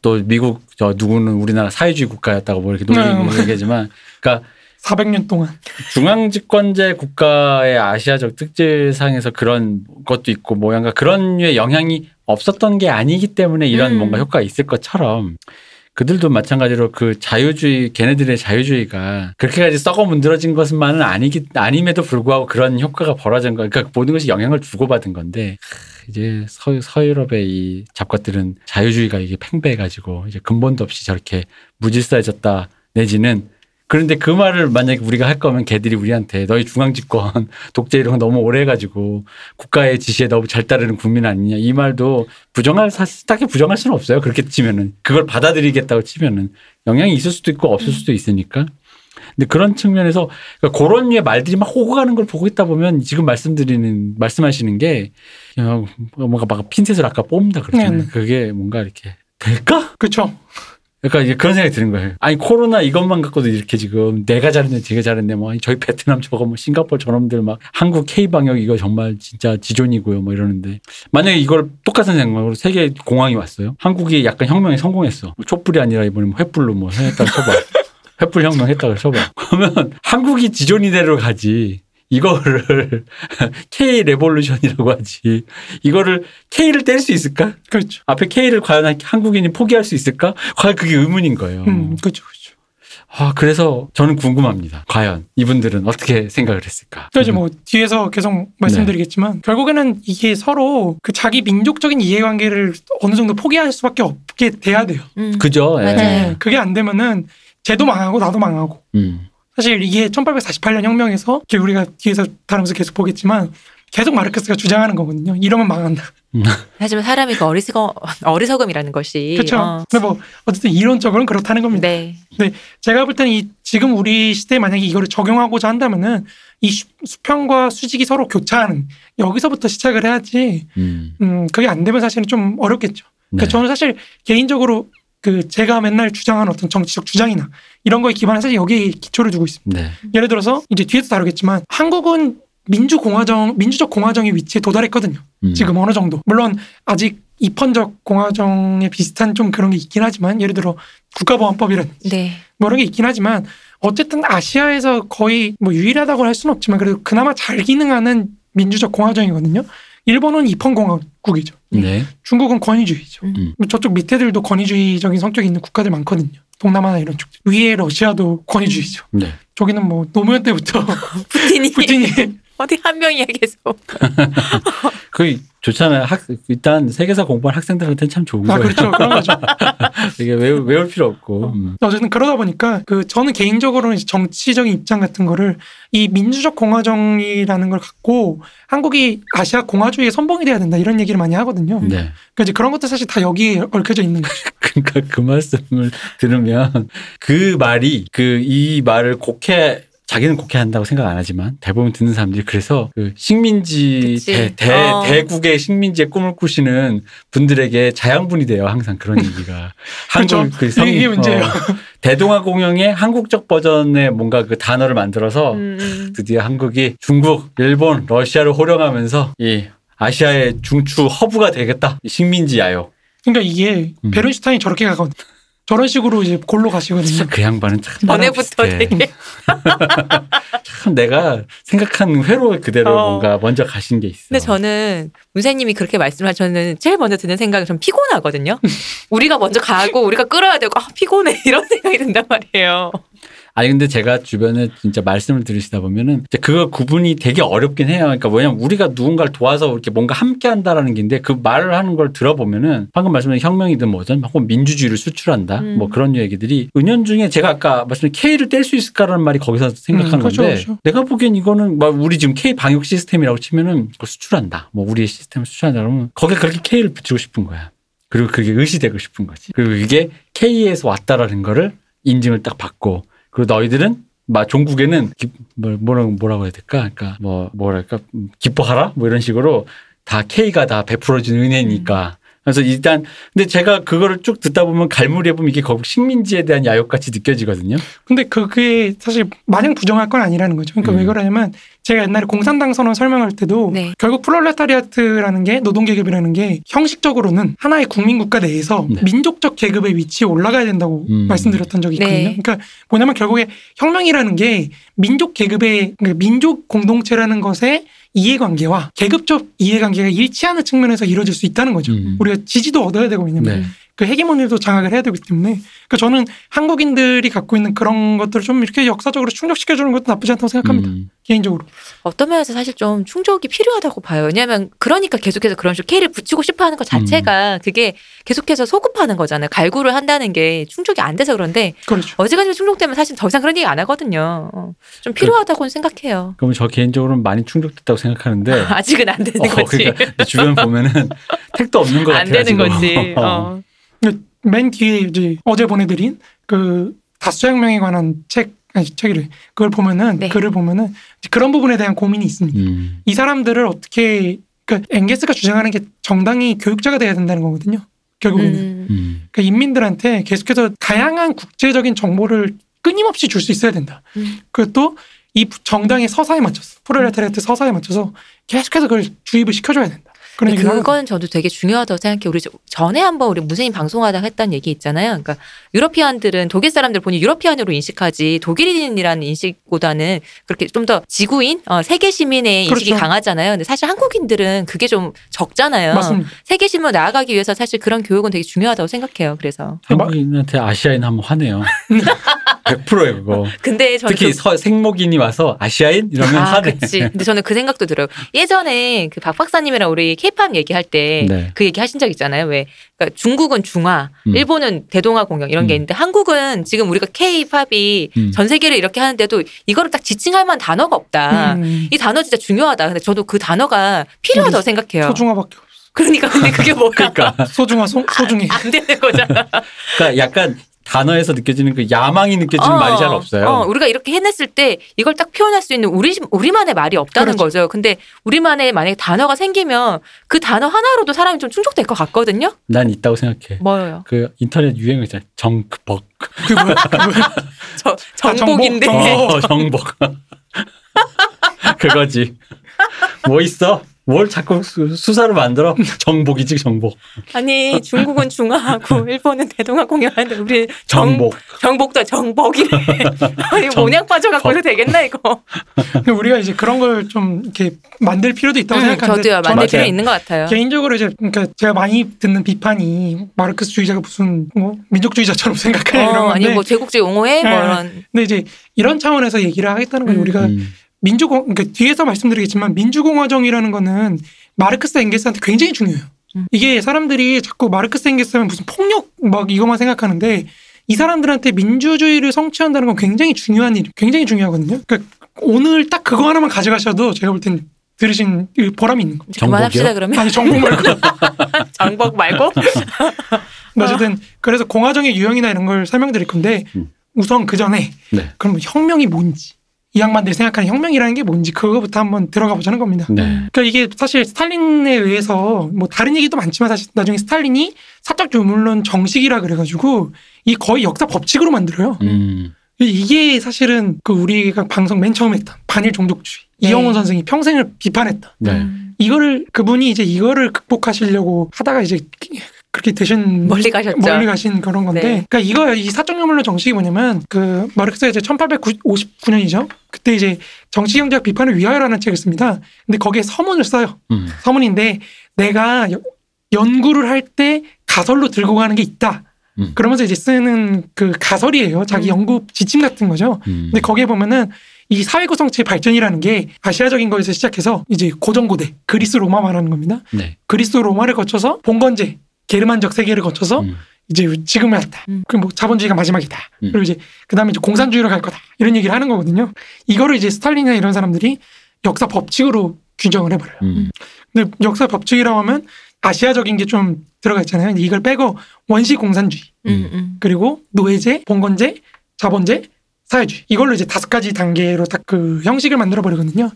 또 미국 저 누구는 우리나라 사회주의 국가였다고 뭐 이렇게 놀리는 음. 얘기지만 그러니까 400년 동안. 중앙 집권제 국가의 아시아적 특질상에서 그런 것도 있고 뭐양가 그런 류의 영향이 없었던 게 아니기 때문에 이런 음. 뭔가 효과가 있을 것처럼 그들도 마찬가지로 그 자유주의 걔네들의 자유주의가 그렇게까지 썩어 문드러진 것만은 아니기 아님에도 불구하고 그런 효과가 벌어진 거 그러니까 모든 것이 영향을 주고받은 건데 하, 이제 서, 서유럽의 이 잡것들은 자유주의가 이게 팽배해가지고 이제 근본도 없이 저렇게 무질서해졌다 내지는 그런데 그 말을 만약에 우리가 할 거면 걔들이 우리한테 너희 중앙집권 [LAUGHS] 독재 이런 거 너무 오래 해가지고 국가의 지시에 너무 잘 따르는 국민 아니냐 이 말도 부정할 사실 딱히 부정할 수는 없어요 그렇게 치면은 그걸 받아들이겠다고 치면은 영향이 있을 수도 있고 없을 수도 있으니까 근데 그런 측면에서 그러니까 그런 류의 말들이 막 오고 가는 걸 보고 있다 보면 지금 말씀드리는 말씀하시는 게 뭔가 막 핀셋을 아까 뽑는다 그랬잖아요 네, 네. 그게 뭔가 이렇게 될까? 그렇죠. 그러니까 이제 그런 생각이 드는 거예요. 아니 코로나 이것만 갖고도 이렇게 지금 내가 잘했네, 제가 잘했네, 뭐 저희 베트남 저거 뭐 싱가포르 저놈들 막 한국 K 방역 이거 정말 진짜 지존이고요, 뭐 이러는데 만약에 이걸 똑같은 생각으로 세계 공황이 왔어요. 한국이 약간 혁명에 성공했어. 뭐 촛불이 아니라 이번에 뭐 횃불로 뭐 했다고 쳐봐. [LAUGHS] 횃불 혁명 했다고 쳐봐. 그러면 한국이 지존 이대로 가지. 이거를 [LAUGHS] K 레볼루션이라고 하지. 이거를 K를 뗄 수 있을까? 그렇죠. 앞에 K를 과연 한국인이 포기할 수 있을까? 과연 그게 의문인 거예요. 음, 그렇죠. 그렇죠. 아, 그래서 저는 궁금합니다. 과연 이분들은 어떻게 생각을 했을까? 그래서 뭐 뒤에서 계속 말씀드리겠지만 결국에는 이게 서로 그 자기 민족적인 이해관계를 어느 정도 포기할 수밖에 없게 돼야 돼요. 음. 그죠? 예. 맞아요. 네, 그게 안 되면은 쟤도 망하고 나도 망하고 음. 사실 이게 1848년 혁명에서 우리가 뒤에서 다루면서 계속 보겠지만 계속 마르크스가 주장하는 거거든요. 이러면 망한다. [LAUGHS] 하지만 사람이 그 어리석어, 어리석음이라는 것이. 그렇죠. 어. 근데 뭐 어쨌든 이론적으로는 그렇다는 겁니다. 네. 제가 볼 때는 이 지금 우리 시대에 만약에 이거를 적용하고자 한다면은 이 수- 수평과 수직이 서로 교차하는 여기서부터 시작을 해야지 음. 음 그게 안 되면 사실은 좀 어렵겠죠. 네. 그러니까 저는 사실 개인적으로 그 제가 맨날 주장하는 어떤 정치적 주장이나 이런 거에 기반해서 사실 여기에 기초를 두고 있습니다. 네. 예를 들어서 이제 뒤에서 다루겠지만 한국은 민주공화정 민주적 공화정의 위치에 도달했거든요. 음. 지금 어느 정도 물론 아직 입헌적 공화정에 비슷한 좀 그런 게 있긴 하지만 예를 들어 국가보안법이라든지 네. 뭐 이런 게 있긴 하지만 어쨌든 아시아에서 거의 뭐 유일하다고 할 수는 없지만 그래도 그나마 잘 기능하는 민주적 공화정이거든요. 일본은 입헌 공화국이죠. 네. 중국은 권위주의죠. 음. 뭐 저쪽 밑에들도 권위주의적인 성격이 있는 국가들 많거든요. 동남아나 이런 쪽. 위에 러시아도 권위주의죠. 네. 저기는 뭐 노무현 때부터 [LAUGHS] 푸틴이 푸틴이 어디 한 명이야 계속. [LAUGHS] 그 좋잖아요. 학 일단 세계사 공부한 학생들한테는 참 좋은 아 거예요. 그렇죠 그런 거죠. [LAUGHS] 이게 외울, 외울 필요 없고. 음. 어쨌든 그러다 보니까 그 저는 개인적으로는 정치적인 입장 같은 거를 이 민주적 공화정이라는 걸 갖고 한국이 아시아 공화주의의 선봉이 돼야 된다 이런 얘기를 많이 하거든요. 네. 그러니까 이제 그런 것도 사실 다 여기에 얽혀져 있는 거죠. [LAUGHS] 그러니까 그 말씀을 들으면 그 말이 그 이 말을 곡해 자기는 곡해한다고 생각 안 하지만 대부분 듣는 사람들이 그래서 그 식민지 그치. 대, 대, 어. 대국의 식민지의 꿈을 꾸시는 분들에게 자양분이 돼요 항상 그런 얘기가 [LAUGHS] 한국 그 성, 이게 문제예요. 어, 대동아 공영의 한국적 버전의 뭔가 그 단어를 만들어서 음, 음. 드디어 한국이 중국, 일본, 러시아를 호령하면서 이 아시아의 중추 허브가 되겠다 이 식민지 야요. 그러니까 이게 음. 베른슈타인이 저렇게 가거든요. 저런 식으로 이제 골로 가시거든요. 그 양반은 참 나랑 비슷해. 되게 [LAUGHS] 참 내가 생각한 회로 그대로 어. 뭔가 먼저 가신 게 있어. 근데 저는 문세님이 그렇게 말씀하셨는 제일 먼저 드는 생각이 좀 피곤하거든요. 우리가 먼저 가고 우리가 끌어야 되고 아 피곤해 이런 [LAUGHS] 생각이 든단 말이에요. 아니 근데 제가 주변에 진짜 말씀을 들으시다 보면은 그거 구분이 되게 어렵긴 해요. 그러니까 왜냐면 우리가 누군가를 도와서 이렇게 뭔가 함께 한다라는 게인데 그 말을 하는 걸 들어보면은 방금 말씀하신 혁명이든 뭐든 혹은 민주주의를 수출한다 음. 뭐 그런 얘기들이 은연중에 제가 아까 말씀드린 K를 뗄 수 있을까라는 말이 거기서 생각하는 음, 그렇죠, 건데 그렇죠. 내가 보기엔 이거는 뭐 우리 지금 K 방역 시스템이라고 치면은 그걸 수출한다. 뭐 우리의 시스템을 수출한다 그러면 거기에 그렇게 K를 붙이고 싶은 거야. 그리고 그게 의시되고 싶은 거지. 그리고 이게 K에서 왔다라는 거를 인증을 딱 받고 그리고 너희들은 막 종국에는 기, 뭐, 뭐라고 뭐라고 해야 될까? 그러니까 뭐 뭐랄까 음, 기뻐하라 뭐 이런 식으로 다 K가 다 베풀어진 은혜니까. 그래서 일단 근데 제가 그거를 쭉 듣다 보면 갈무리해 보면 이게 결국 식민지에 대한 야욕같이 느껴지거든요. 근데 그게 사실 마냥 부정할 건 아니라는 거죠. 그러니까 음. 왜 그러냐면 제가 옛날에 공산당 선언 설명할 때도 네. 결국 프롤레타리아트라는 게 노동계급이라는 게 형식적으로는 하나의 국민국가 내에서 네. 민족적 계급의 위치에 올라가야 된다고 음. 말씀드렸던 적이 있거든요. 네. 그러니까 뭐냐면 결국에 혁명이라는 게 민족 계급의 그러니까 민족 공동체라는 것의 이해관계와 계급적 이해관계가 일치하는 측면에서 이루어질 수 있다는 거죠. 음. 우리가 지지도 얻어야 되고 왜냐면 네. 그 헤게모니도 장악을 해야 되기 때문에 그러니까 저는 한국인들이 갖고 있는 그런 것들을 좀 이렇게 역사적으로 충족시켜 주는 것도 나쁘지 않다고 생각합니다. 음. 개인적으로. 어떤 면에서 사실 좀 충족이 필요하다고 봐요. 왜냐하면 그러니까 계속해서 그런 식으로 K를 붙이고 싶어 하는 것 자체가 그게 계속해서 소급하는 거잖아요. 갈구를 한다는 게 충족이 안 돼서 그런데 그렇죠. 어지간하면 충족되면 사실 더 이상 그런 얘기 안 하거든요. 어, 좀 필요하다고는 생각해요. 그러면 저 개인적으로는 많이 충족됐다고 생각하는데 [LAUGHS] 아직은 안 되는 어, 거지. 그러니까 내 주변 보면은 택도 없는 것안 같아요. 되는 거지. [LAUGHS] 어. 맨 뒤에 이제 어제 보내드린 그 다수혁명에 관한 책 아니 책이래 그걸 보면은 네. 글을 보면은 그런 부분에 대한 고민이 있습니다. 음. 이 사람들을 어떻게 그러니까 엥게스가 주장하는 게 정당이 교육자가 돼야 된다는 거거든요. 결국에는 음. 음. 그러니까 인민들한테 계속해서 다양한 국제적인 정보를 끊임없이 줄 수 있어야 된다. 음. 그것도 이 정당의 서사에 맞춰서 프롤레타리아트 서사에 맞춰서 계속해서 그걸 주입을 시켜줘야 된다. 그런 하고 그건 저도 되게 중요하다고 생각해요. 우리 저- 전에 한번 우리 무세인 방송하다 했던 얘기 있잖아요. 그러니까 유러피안들은 독일 사람들 본인 유러피안으로 인식하지 독일인이라는 인식보다는 그렇게 좀 더 지구인, 어, 세계 시민의 인식이 그렇죠. 강하잖아요. 근데 사실 한국인들은 그게 좀 적잖아요. 맞습니다. 세계 시민으로 나아가기 위해서 사실 그런 교육은 되게 중요하다고 생각해요. 그래서. 한국인한테 아시아인 하면 화내요. [LAUGHS] 100%예요 그거. 근데 저는 특히 그- 서, 생목인이 와서 아시아인 이러면 아, 화내. 그치. 근데 저는 그 생각도 들어요. 예전에 그 박 박사님이랑 우리 케이팝 얘기할 때그 네. 얘기 하신 적 있잖아요. 왜 그러니까 중국은 중화, 음. 일본은 대동아 공영 이런 게 음. 있는데 한국은 지금 우리가 K-팝이 음. 전 세계를 이렇게 하는데도 이거를 딱 지칭할 만한 단어가 없다. 음, 이 단어 진짜 중요하다. 근데 저도 그 단어가 필요하다고 생각해요. 소중화밖에 없어. 그러니까 근데 그게 뭐야? 그러니까, 소중화 소, 소중해. 안 되는 거잖아. [LAUGHS] 그러니까 약간 단어에서 느껴지는 그 야망이 느껴지는 어, 말이 잘 없어요. 어, 우리가 이렇게 해냈을 때 이걸 딱 표현할 수 있는 우리 우리만의 말이 없다는 그렇죠. 거죠. 근데 우리만의 만약에 단어가 생기면 그 단어 하나로도 사람이 좀 충족될 것 같거든요. 난 있다고 생각해. 뭐요? 그 인터넷 유행어 있잖아. 정벅. 그 뭐야? 그 뭐야? [LAUGHS] 저 아, 정복인데. 정복, 정복. 어, 정복. [LAUGHS] 그거지. 뭐 있어? 뭘 자꾸 수, 수사로 만들어? [LAUGHS] 정복이지 정복. 아니 중국은 중화하고 [LAUGHS] 일본은 대동아 공연하는데 우리 정복. 정, 복도 정복이래. [LAUGHS] 아니 정- 모냥 빠져갖고 정- 이거 되겠나 이거. 근데 우리가 이제 그런 걸 좀 이렇게 만들 필요도 있다고 음, 생각하는데 저도요. 만들 맞아요. 필요 있는 것 같아요. 개인적으로 이제 그러니까 제가 많이 듣는 비판이 마르크스주의자가 무슨 뭐 민족주의자처럼 생각해 이런 어, 건데 아니 뭐 제국주의 옹호해 뭐 네. 이런. 근데 이제 이런 차원에서 얘기를 하겠다는 거죠. 음. 우리가 음. 민주공 그러니까 뒤에서 말씀드리겠지만 민주공화정이라는 거는 마르크스 엥게스한테 굉장히 중요해요. 음. 이게 사람들이 자꾸 마르크스 엥게스 하면 무슨 폭력 막 이것만 생각하는데 이 사람들한테 민주주의를 성취한다는 건 굉장히 중요한 일, 굉장히 중요하거든요. 그러니까 오늘 딱 그거 하나만 가져가셔도 제가 볼 땐 들으신 그 보람이 있는 겁니다. 그만합시다 그러면 아니 정복 말고 [LAUGHS] 정복 말고. [LAUGHS] 어쨌든 그래서 공화정의 유형이나 이런 걸 설명드릴 건데 음. 우선 그 전에 네. 그럼 혁명이 뭔지 이 양반들이 생각하는 혁명이라는 게 뭔지 그거부터 한번 들어가 보자는 겁니다. 네. 그러니까 이게 사실 스탈린에 의해서 뭐 다른 얘기도 많지만 사실 나중에 스탈린이 사적 유물론 정식이라 그래가지고 이 거의 역사 법칙으로 만들어요. 음. 이게 사실은 그 우리가 방송 맨 처음 했던 반일 종족주의 네. 이영훈 선생이 평생을 비판했다. 네. 음. 이거를 그분이 이제 이거를 극복하시려고 하다가 이제 그렇게 되신 멀리 가셨죠. 멀리 가신 그런 건데, 네. 그러니까 이거 이 사적 유물론 정식이 뭐냐면 그 마르크스가 이제 1859년이죠. 그때 이제 정치 경제학 비판을 위하여라는 책을 씁니다. 근데 거기에 서문을 써요. 음. 서문인데 내가 여- 연구를 할 때 가설로 들고 가는 게 있다. 음. 그러면서 이제 쓰는 그 가설이에요. 자기 음. 연구 지침 같은 거죠. 음. 근데 거기에 보면은 이 사회 구성체의 발전이라는 게 아시아적인 거에서 시작해서 이제 고전고대 그리스 로마 말하는 겁니다. 네. 그리스 로마를 거쳐서 봉건제 게르만적 세계를 거쳐서 음. 이제 지금에 왔다. 음. 그럼 뭐 자본주의가 마지막이다. 음. 그리고 이제 그 다음에 이제 공산주의로 갈 거다. 이런 얘기를 하는 거거든요. 이거를 이제 스탈린이나 이런 사람들이 역사 법칙으로 규정을 해버려요. 음. 근데 역사 법칙이라고 하면 아시아적인 게 좀 들어가 있잖아요. 근데 이걸 빼고 원시 공산주의 음, 음. 그리고 노예제, 봉건제, 자본제, 사회주의 이걸로 이제 다섯 가지 단계로 딱 그 형식을 만들어 버리거든요.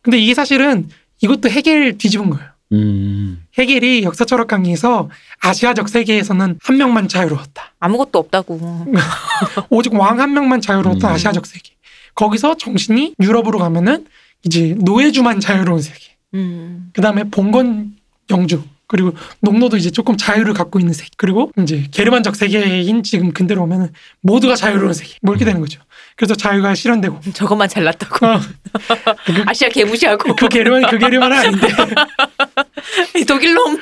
근데 이게 사실은 이것도 해겔 뒤집은 거예요. 음. 해겔이 역사 철학 강의에서 아시아적 세계에서는 한 명만 자유로웠다. 아무것도 없다고. [LAUGHS] 오직 왕 한 명만 자유로웠던 음. 아시아적 세계. 거기서 정신이 유럽으로 가면은 이제 노예주만 자유로운 세계. 음. 그 다음에 봉건 영주 그리고 농노도 이제 조금 자유를 갖고 있는 세계. 그리고 이제 게르만적 세계인 지금 근대로 오면은 모두가 자유로운 세계. 뭐 이렇게 되는 거죠. 그래서 자유가 실현되고. [LAUGHS] 저것만 잘났다고. 어, 그, 아시아 개무시하고. 그 게르만 그 게르만은 아닌데. [LAUGHS] 이 독일 놈.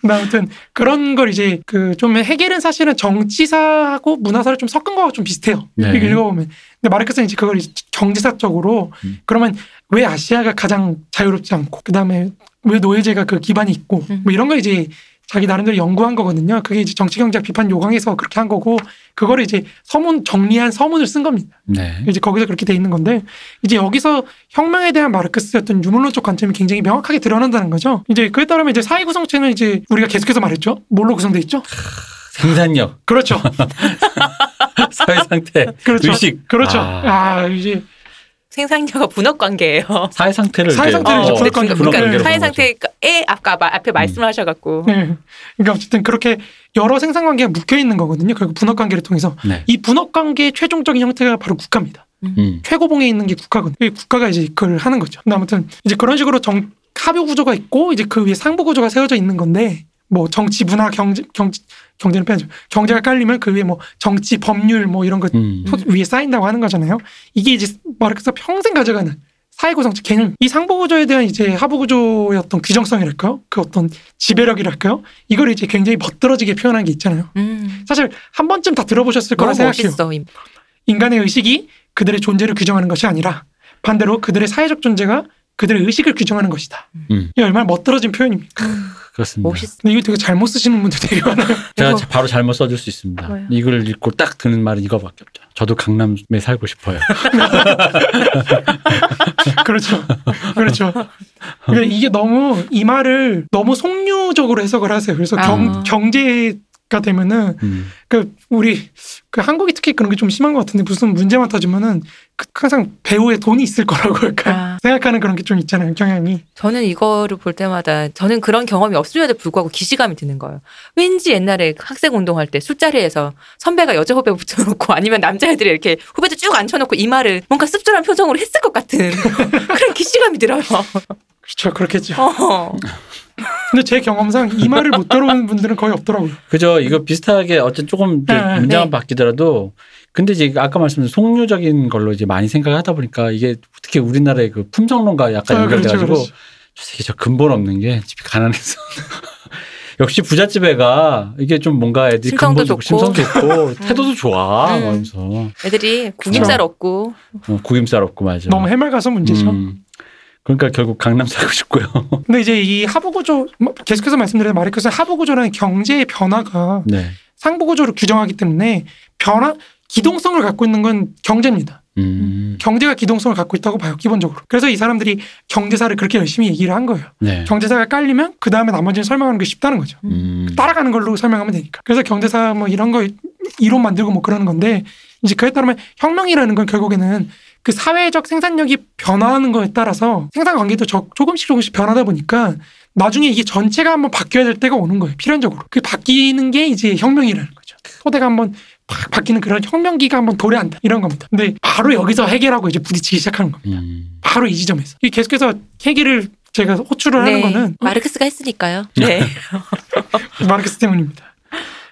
근데 [LAUGHS] 아무튼 그런 걸 이제 그 좀 해결은 사실은 정치사하고 문화사를 좀 섞은 거하고 좀 비슷해요. 네. 이렇게 읽어보면. 근데 마르크스는 이제 그걸 이제 경제사적으로 음. 그러면 왜 아시아가 가장 자유롭지 않고 그 다음에 왜 노예제가 그 기반이 있고 음. 뭐 이런 거 이제 자기 나름대로 연구한 거거든요. 그게 이제 정치경제 비판 요강에서 그렇게 한 거고 그거를 이제 서문 정리한 서문을 쓴 겁니다. 네. 이제 거기서 그렇게 돼 있는 건데 이제 여기서 혁명에 대한 마르크스의 어떤 유물론적 관점이 굉장히 명확하게 드러난다는 거죠. 이제 그에 따르면 이제 사회 구성체는 이제 우리가 계속해서 말했죠. 뭘로 구성돼 있죠? 생산력, 그렇죠. [LAUGHS] 사회 상태, 그렇죠. 의식. 그렇죠. 아. 아, 이제 생산자가 분업 관계예요. [LAUGHS] 사회 상태를 사회 상태를 이제 어, 분업 그러니까, 분업 그러니까 관계로 사회. 상태에 아까 마- 앞에 말씀하셔갖고 네. 그러니까 어쨌든 그렇게 여러 생산 관계가 묶여 있는 거거든요. 결국 분업 관계를 통해서 네. 이 분업 관계의 최종적인 형태가 바로 국가입니다. 음. 최고봉에 있는 게 국가거든요. 이 국가가 이제 그걸 하는 거죠. 근데 아무튼 이제 그런 식으로 정 하부 구조가 있고 이제 그 위에 상부 구조가 세워져 있는 건데 뭐 정치, 문화, 경제, 경제 경제는 빼야죠. 경제가 깔리면 그 위에 뭐 정치, 법률 뭐 이런 거 음. 토- 위에 쌓인다고 하는 거잖아요. 이게 이제 마르크스가 평생 가져가는 사회 구성체 개념. 이 상부 구조에 대한 이제 하부 구조의 어떤 규정성이랄까요? 그 어떤 지배력이랄까요? 이걸 이제 굉장히 멋들어지게 표현한 게 있잖아요. 음. 사실 한 번쯤 다 들어보셨을 거라 생각해요. 멋있어. 이- 인간의 의식이 그들의 존재를 규정하는 것이 아니라 반대로 그들의 사회적 존재가 그들의 의식을 규정하는 것이다. 음. 이게 얼마나 멋들어진 표현입니까? 그렇습니다. 멋있어. 근데 이거 되게 잘못 쓰시는 분들 되게 많아요. 제가 [LAUGHS] 이거- 바로 잘못 써줄 수 있습니다. 뭐요? 이걸 읽고 딱 드는 말은 이거밖에 없죠. 저도 강남에 살고 싶어요. [LAUGHS] 그렇죠. 그렇죠. 그러니까 이게 너무 이 말을 너무 속류적으로 해석을 하세요. 그래서 경, 아. 경제 가 되면은 음. 그 우리 그 한국이 특히 그런 게 좀 심한 것 같은데 무슨 문제만 터지면은 그 항상 배우에 돈이 있을 거라고 할까 아. 생각하는 그런 게 좀 있잖아요. 경향이. 저는 이거를 볼 때마다 저는 그런 경험이 없음에도 불구하고 기시감이 드는 거예요. 왠지 옛날에 학생 운동할 때 술자리에서 선배가 여자 후배 붙여놓고 아니면 남자애들이 이렇게 후배들 쭉 앉혀놓고 이 말을 뭔가 씁쓸한 표정으로 했을 것 같은 [LAUGHS] 그런 기시감이 들어요. 그렇죠. 그렇겠죠. 어. 근데 제 경험상 이 말을 못 들어보는 분들은 거의 없더라고요. 그죠. 이거 비슷하게 어쨌든 조금 네, 문장은 네. 바뀌더라도 근데 이제 아까 말씀드린 속류적인 걸로 이제 많이 생각을 하다 보니까 이게 특히 우리나라의 그 품성론과 약간 아, 연결돼가지고 그렇죠. 저 새끼 저 근본 없는 게 집이 가난해서 [LAUGHS] 역시 부잣집 애가 이게 좀 뭔가 애들이 심성도 근본 좋고. 심성도 있고 [LAUGHS] 태도도 좋아 음. 그러면서 애들이 구김살 없고 어, 구김살 없고 맞아. 너무 해맑아서 문제죠. 음. 그러니까 결국 강남 살고 싶고요. [LAUGHS] 근데 이제 이 하부 구조 뭐 계속해서 말씀드린 마르크스는 하부 구조라는 경제의 변화가 네. 상부 구조를 규정하기 때문에 변화 기동성을 갖고 있는 건 경제입니다. 음. 경제가 기동성을 갖고 있다고 봐요, 기본적으로. 그래서 이 사람들이 경제사를 그렇게 열심히 얘기를 한 거예요. 네. 경제사가 깔리면 그 다음에 나머지는 설명하는 게 쉽다는 거죠. 음. 따라가는 걸로 설명하면 되니까. 그래서 경제사 뭐 이런 거 이론 만들고 뭐 그러는 건데 이제 그에 따르면 혁명이라는 건 결국에는 그 사회적 생산력이 변화하는 거에 따라서 생산 관계도 저- 조금씩 조금씩 변하다 보니까 나중에 이게 전체가 한번 바뀌어야 될 때가 오는 거예요. 필연적으로. 그 바뀌는 게 이제 혁명이라는 거죠. 토대가 한번 팍 바뀌는 그런 혁명기가 한번 도래한다. 이런 겁니다. 근데 바로 여기서 해결하고 이제 부딪히기 시작하는 겁니다. 음. 바로 이 지점에서. 이 계속해서 해결을 제가 호출을 하는 거는 어, 마르크스가 했으니까요. 네. [LAUGHS] 마르크스 때문입니다.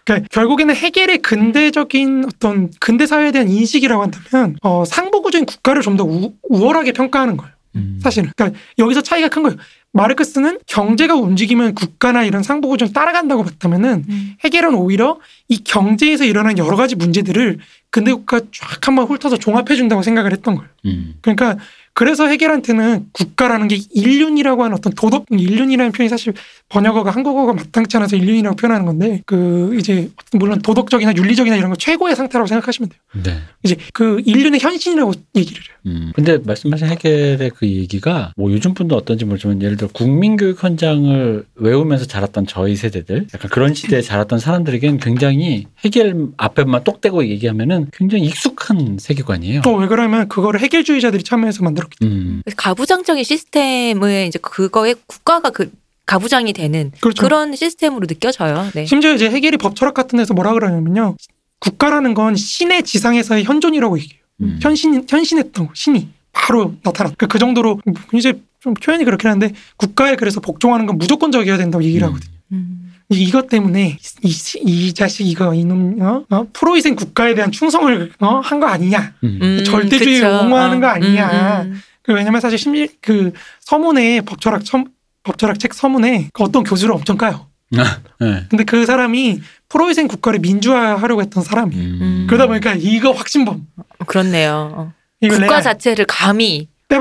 그러니까 결국에는 해겔의 근대적인 어떤 근대 사회에 대한 인식이라고 한다면 어, 상부구조인 국가를 좀 더 우월하게 평가하는 거예요. 음. 사실은. 그러니까 여기서 차이가 큰 거예요. 마르크스는 경제가 움직이면 국가나 이런 상부구조를 따라간다고 봤다면은 음. 해겔은 오히려 이 경제에서 일어난 여러 가지 문제들을 근대 국가 쫙 한번 훑어서 종합해 준다고 생각을 했던 거예요. 음. 그러니까 그래서 해겔한테는 국가라는 게 인륜이라고 하는 어떤 도덕 인륜이라는 표현이 사실 번역어가 한국어가 마땅치 않아서 인륜이라고 표현하는 건데 그 이제 물론 도덕적이나 윤리적이나 이런 거 최고의 상태라고 생각하시면 돼요. 네. 이제 그 인륜의 현신이라고 얘기를 해요. 음. 근데 말씀하신 해결의 그 얘기가 뭐 요즘 분도 어떤지 모르지만 예를 들어 국민교육 현장을 외우면서 자랐던 저희 세대들 약간 그런 시대에 자랐던 사람들에겐 굉장히 해결 앞에만 똑대고 얘기하면은 굉장히 익숙한 세계관이에요. 또 왜 그러면 그거를 해결주의자들이 참여해서 만들 었기 때문에 음. 가부장적인 시스템을 이제 그거에 국가가 그 가부장이 되는 그렇죠. 그런 시스템으로 느껴져요. 네. 심지어 이제 해겔이 법철학 같은 데서 뭐라 그러냐면요. 국가라는 건 신의 지상에서의 현존이라고 얘기해요. 음. 현신 현신했던 거, 신이 바로 나타났. 그, 그 정도로 이제 좀 표현이 그렇긴 한데 국가에 그래서 복종하는 건 무조건적이어야 된다고 얘기를 하거든요. 음. 이- 이것 때문에 이, 이- 이 자식 이거 이놈 어? 어? 프로이센 국가에 대한 충성을 어? 한 거 아니냐. 음. 음, 절대주의 그쵸. 옹호하는 거 어. 아니냐. 음, 음. 그 왜냐면 사실 심리 그 서문에 법철학 첨, 법철학 책 서문에 그 어떤 교수를 엄청 까요. [LAUGHS] 네. 근데 그 사람이 프로이센 국가를 민주화하려고 했던 사람이에요. 음. 그러다 보니까 이거 확신범. 그렇네요. 어. 이거 국가 레알, 자체를 감히. 음.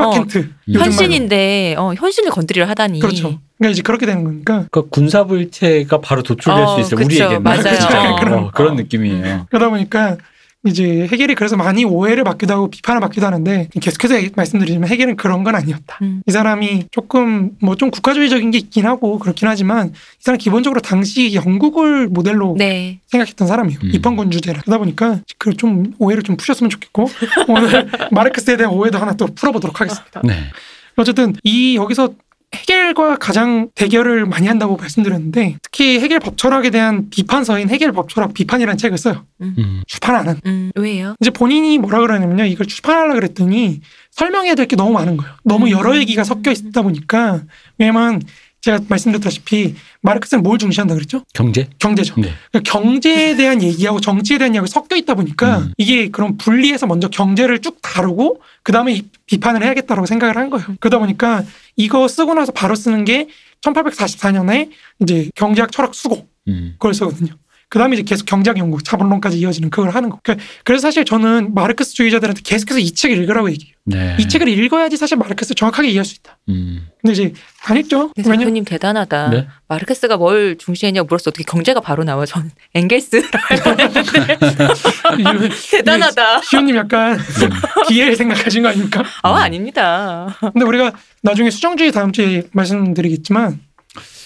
요즘 말로. 현신인데 어, 현신을 건드리려 하다니. 그렇죠. 그러니까 이제 그렇게 되는 거니까 그 군사부 일체가 바로 도출될 어, 수 있어요. 우리에게는 맞아요. 어, 그런- 어, 그런 느낌이에요. 그러다 보니까 이제 해겔이 그래서 많이 오해를 받기도 하고 비판을 받기도 하는데 계속해서 말씀드리지만 해겔은 그런 건 아니었다. 음. 이 사람이 조금 뭐 좀 국가주의적인 게 있긴 하고 그렇긴 하지만 이 사람 기본적으로 당시 영국을 모델로 네. 생각했던 사람이에요. 음. 입헌군 주제라. 그러다 보니까 그 좀 오해를 좀 푸셨으면 좋겠고 오늘 [LAUGHS] 마르크스에 대한 오해도 하나 또 풀어보도록 하겠습니다. 네. 어쨌든 이 여기서 해겔과 가장 대결을 많이 한다고 말씀드렸는데 특히 해겔 법철학에 대한 비판서인 해겔 법철학 비판이라는 책을 써요. 음. 출판 안 한. 음, 왜요? 이제 본인이 뭐라 그러냐면요. 이걸 출판하려 그랬더니 설명해야 될 게 너무 많은 거예요. 너무 음. 여러 얘기가 섞여 있다 보니까 왜냐면 제가 말씀드렸다시피 마르크스는 뭘 중시한다 그랬죠? 경제? 경제죠. 네. 그러니까 경제에 대한 얘기하고 정치에 대한 얘기가 섞여 있다 보니까 음. 이게 그런 분리해서 먼저 경제를 쭉 다루고 그 다음에 비판을 해야겠다라고 생각을 한 거예요. 그러다 보니까 이거 쓰고 나서 바로 쓰는 게 1844년에 이제 경제학 철학 수고 음. 그걸 쓰거든요. 그 다음에 이제 계속 경제학 연구, 자본론까지 이어지는 그걸 하는 거. 그러니까 그래서 사실 저는 마르크스 주의자들한테 계속해서 이 책을 읽으라고 얘기해요. 네. 이 책을 읽어야지 사실 마르크스 정확하게 이해할 수 있다. 음. 근데 이제 안 읽죠. 왜냐 대표님 대단하다. 네. 마르크스가 뭘 중시했냐고 물었어. 어떻게 경제가 바로 나와? 저는 엥겔스라고 했는데 [LAUGHS] [LAUGHS] 대단하다. 시호님 약간 [LAUGHS] 기회를 생각하신 거 아닙니까? 아 아닙니다. 근데 우리가 나중에 수정주의 다음 주에 말씀드리겠지만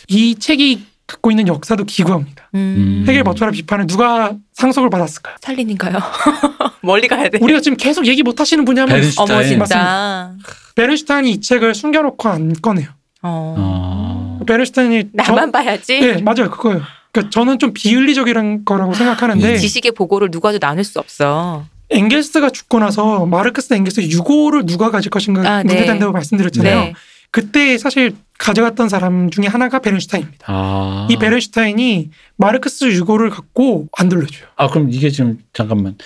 이 책이 갖고 있는 역사도 기구합니다. 음. 해겔 법철학 비판을 누가 상속을 받았을까요? 살린인가요? [LAUGHS] 멀리 가야 돼. 우리가 지금 계속 얘기 못 하시는 분이 베르슈타인. 어머. 진짜. 베르슈타인이 이 책을 숨겨놓고 안 꺼내요. 어. 어. 베르슈타인이 나만 봐야지. 네 맞아요 그거예요. 그러니까 저는 좀 비윤리적이란 거라고 생각하는데 지식의 보고를 누가도 나눌 수 없어. 엥겔스가 죽고 나서 마르크스 엥겔스 유고를 누가 가질 것인가 아, 네. 문제된다고 말씀드렸잖아요. 네. 그때 사실 가져갔던 사람 중에 하나가 베른슈타인입니다. 아. 이 베른슈타인이 마르크스 유고를 갖고 안 돌려줘요. 아 그럼 이게 지금 잠깐만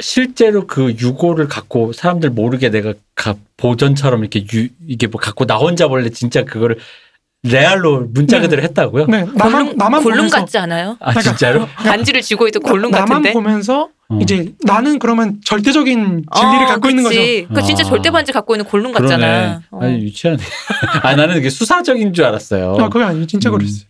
실제로 그 유고를 갖고 사람들 모르게 내가 가, 보전처럼 이렇게 유, 이게 뭐 갖고 나 혼자 원래 진짜 그거를 레알로 문자 네. 그대로 했다고요? 네, 나만 골룸, 나만 골룸 보면서 같지 않아요? 아 진짜로? 간지를 쥐고 있던 골룸 나만 같은데. 보면서 어. 이제 나는 그러면 절대적인 진리를 어, 갖고 있는 거죠. 그치. 그 진짜 아. 절대 반지 갖고 있는 골룸 같잖아. 어. 아니 유치하네. [LAUGHS] 아 나는 이게 수사적인 줄 알았어요. 아, 그게 아니에요. 진짜 음. 그랬어요.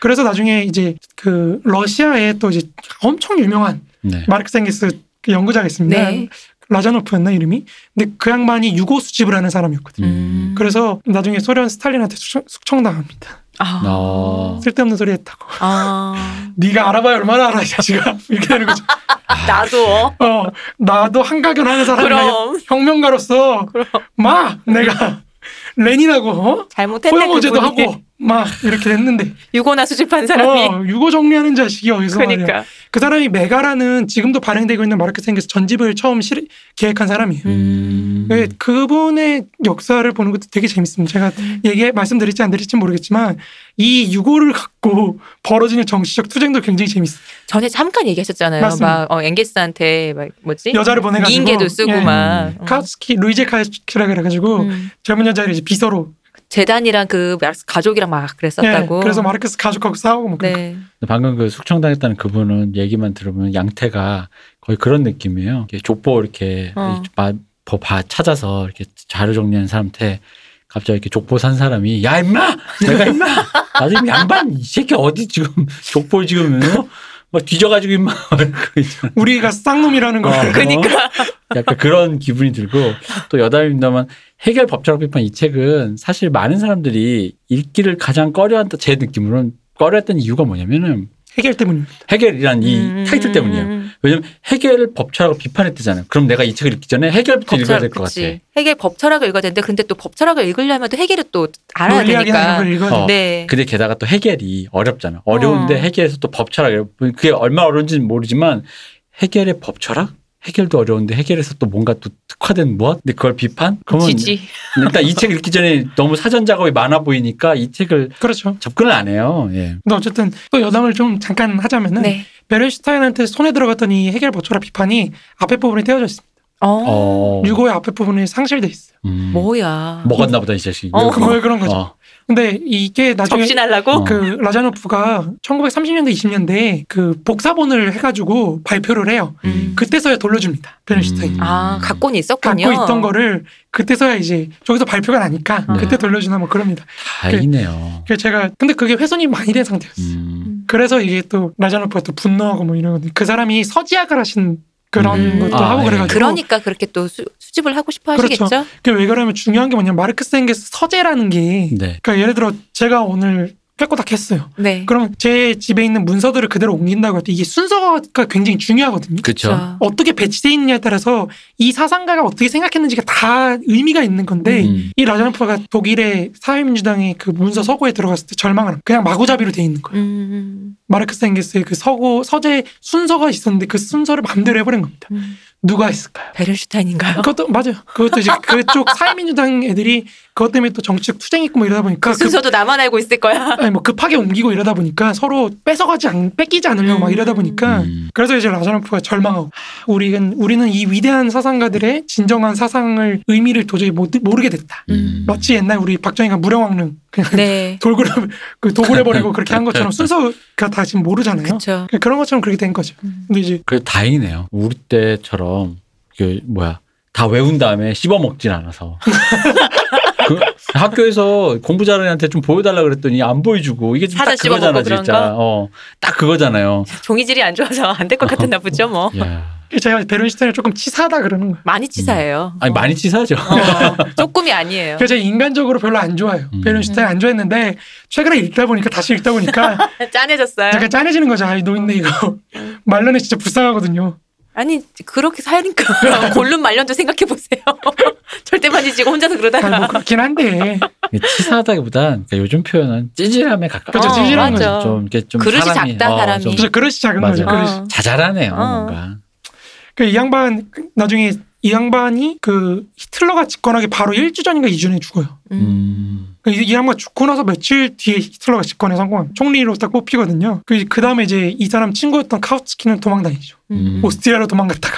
그래서 나중에 이제 그 러시아에 또 이제 엄청 유명한 네. 마르크스 엥겔스 그 연구자가 있습니다. 네. 라자노프였나 이름이? 근데 그 양반이 유고 수집을 하는 사람이었거든요. 음. 그래서 나중에 소련 스탈린한테 숙청, 숙청당합니다. 아. 어. 쓸데없는 소리 했다고. 아. [LAUGHS] 네가 알아봐야 얼마나 알아 이 자식아. 이렇게 되는 거죠. 나도. 어, 나도 한가견 하는 사람이야. 그럼. 혁명가로서 그럼. 마 내가 레닌하고 어? 잘못했네. 호영호제도 그분이. 하고 막 이렇게 됐는데 유고나 수집한 사람이. 어, 유고 정리하는 자식이 어디서 말이야. 그러니까. 그 사람이 메가라는 지금도 발행되고 있는 마르크스 앵겔스 전집을 처음 실, 계획한 사람이에요. 음. 네, 그분의 역사를 보는 것도 되게 재밌습니다. 제가 얘기 말씀드릴지 안 드릴지 모르겠지만 이 유고를 갖고 벌어지는 정치적 투쟁도 굉장히 재밌어요. 전에 잠깐 얘기하셨잖아요. 맞습니다. 막 어, 앵게스한테 막 뭐지? 여자를 보내가지고 미인계도 쓰고 예. 막 어. 카우스키 루이제 카우스키라 그래가지고 음. 젊은 여자를 이제 비서로 재단이랑 그 마르크스 가족이랑 막 그랬었다고. 예, 그래서 마르크스 가족하고 싸우고 뭐 그런 네. 방금 그 숙청당했다는 그분은 얘기만 들으면 양태가 거의 그런 느낌이에요. 이렇게 족보 이렇게 어. 봐 찾아서 이렇게 자료 정리하는 사람한테 갑자기 이렇게 족보 산 사람이 야 임마 내가 임마 나 지금 양반 이 새끼 어디 지금 [LAUGHS] 족보를 지금 어? 막 뒤져가지고 임마. [LAUGHS] 우리가 쌍놈이라는 걸 어. 그러니까 약간 그런 기분이 들고 또 여담입니다만 해결 법철학 비판 이 책은 사실 많은 사람들이 읽기를 가장 꺼려한다 제 느낌으로는 꺼려했던 이유가 뭐냐면은 해결 때문입니다. 해결이란 이 음, 타이틀 때문이에요. 음, 왜냐면 해결을 법철학을 비판했대잖아요. 그럼 내가 이 책을 읽기 전에 해결부터 읽어야 될것 그치. 같아. 해결 법철학을 읽어야 되는데 근데 또 법철학을 읽으려면 또 해결을 또 알아야 되니까. 어. 돼. 네. 근데 게다가 또 해결이 어렵잖아. 어려운데 어. 해결에서 또 법철학 그게 얼마나 어려운지는 모르지만 해결의 법철학? 해결도 어려운데 해결에서 또 뭔가 또 특화된 무엇? 근데 그걸 비판? 그러면 지지. 일단 이 책 읽기 전에 너무 사전 작업이 많아 보이니까 이 책을 그렇죠. 접근을 안 해요. 예. 근데 어쨌든 또 여담을 좀 잠깐 하자면은 네. 베른슈타인한테 손에 들어갔던 이 해결 법철학 비판이 앞에 부분이 떼어져 있습니다. 어. 어. 유고의 앞에 부분이 상실돼 있어요. 음. 뭐야. 먹었나 보다 이 자식이. 어. 왜 그거 그런 거죠. 어. 근데 이게 나중에 접신하려고? 어. 그 라자노프가 1930년대 20년대 그 복사본을 해가지고 발표를 해요. 음. 그때서야 돌려줍니다. 베른슈타인. 음. 아, 갖고는 있었군요. 갖고 있던 거를 그때서야 이제 저기서 발표가 나니까 네. 그때 돌려주나 뭐 그럽니다. 다행이네요. 그래서 제가 근데 그게 훼손이 많이 된 상태였어요. 음. 그래서 이게 또 라자노프가 또 분노하고 뭐 이러거든요. 그 사람이 서지학을 하신 그런 음. 것도 아, 하고 예. 그래가지고 그러니까 그렇게 또 수, 수집을 하고 싶어 그렇죠. 하시겠죠? 그게 왜 그러면 중요한 게 뭐냐면 마르크스 앵겔스 서재라는 게 네. 그러니까 예를 들어 제가 오늘 깨꼬닥 했어요. 네. 그럼 제 집에 있는 문서들을 그대로 옮긴다고 할때 이게 순서가 굉장히 중요하거든요. 그렇죠. 자, 어떻게 배치돼 있느냐에 따라서 이 사상가가 어떻게 생각했는지가 다 의미가 있는 건데 음. 이 라자노프가 독일의 사회민주당의 그 문서 서고에 들어갔을 때 절망을. 그냥 마구잡이로 돼 있는 거예요. 음, 마르크스 앵겔스의 그 서고 서재 순서가 있었는데 그 순서를 맘대로 해버린 겁니다. 음. 누가 했을까요? 베른슈타인인가요? 그것도 맞아요. 그것도 이제 [LAUGHS] 그쪽 사회민주당 애들이 그것 때문에 또 정치적 투쟁 있고 뭐 이러다 보니까 그 순서도 나만 알고 있을 거야. 아니 뭐 급하게 옮기고 이러다 보니까 서로 뺏어가지 않 뺏기지 않으려고 막 음. 이러다 보니까 음. 그래서 이제 라자노프가 절망하고 하, 우리는 우리는 이 위대한 사상가들의 진정한 사상을 의미를 도저히 못, 모르게 됐다. 음. 마치 옛날 우리 박정희가 무령왕릉 그냥 네. [LAUGHS] 돌고래 그 도굴해 버리고 그렇게 한 것처럼 순서가 다 지금 모르잖아요. 그런 것처럼 그렇게 된 거죠. 음. 근데 이제 그래 다행이네요. 우리 때처럼 그 뭐야 다 외운 다음에 씹어 먹진 않아서. [LAUGHS] 그 학교에서 공부 잘하는 애한테 좀 보여달라 그랬더니 안 보여주고 이게 딱 사자 씹어 그거잖아 그런 진짜. 거? 어, 딱 그거잖아요. 종이질이 안 좋아서 안 될 것 같았나 [LAUGHS] 보죠, 뭐. 야. 제가 베른슈타인을 조금 치사하다 그러는 거예요. 많이 치사해요. 아니 어. 많이 치사하죠. 어, [LAUGHS] 조금이 아니에요. 그래서 제가 인간적으로 별로 안 좋아요. 음. 베른슈타인 안 좋아했는데 최근에 읽다 보니까 다시 읽다 보니까 짠해졌어요. 약간 짠해지는 거죠. 아 이 노인네 이거 말로는 진짜 불쌍하거든요. 아니 그렇게 사니까 [LAUGHS] 골룸 말년도 생각해 보세요. [LAUGHS] 절대 만지지고 혼자서 그러다가 뭐 그렇긴 한데 치사하다기보단 그러니까 요즘 표현은 찌질함에 가까워. 그렇죠, 찌질한 맞아. 좀 이렇게 좀 그릇이 사람이, 작다, 어, 사람이. 좀 그래서 그릇이 작은 맞아. 거죠. 그릇이. 어. 자잘하네요 어. 뭔가. 그이 양반 나중에 이 양반이 그 히틀러가 집권하기 바로 1주 전인가 2주 전에 죽어요. 음. 음. 그 이, 이 양반 죽고 나서 며칠 뒤에 히틀러가 집권에 성공한 총리로 딱 뽑히거든요. 그, 그 다음에 이제 이 사람 친구였던 카우츠키는 도망다니죠. 음. 오스트리아로 도망갔다가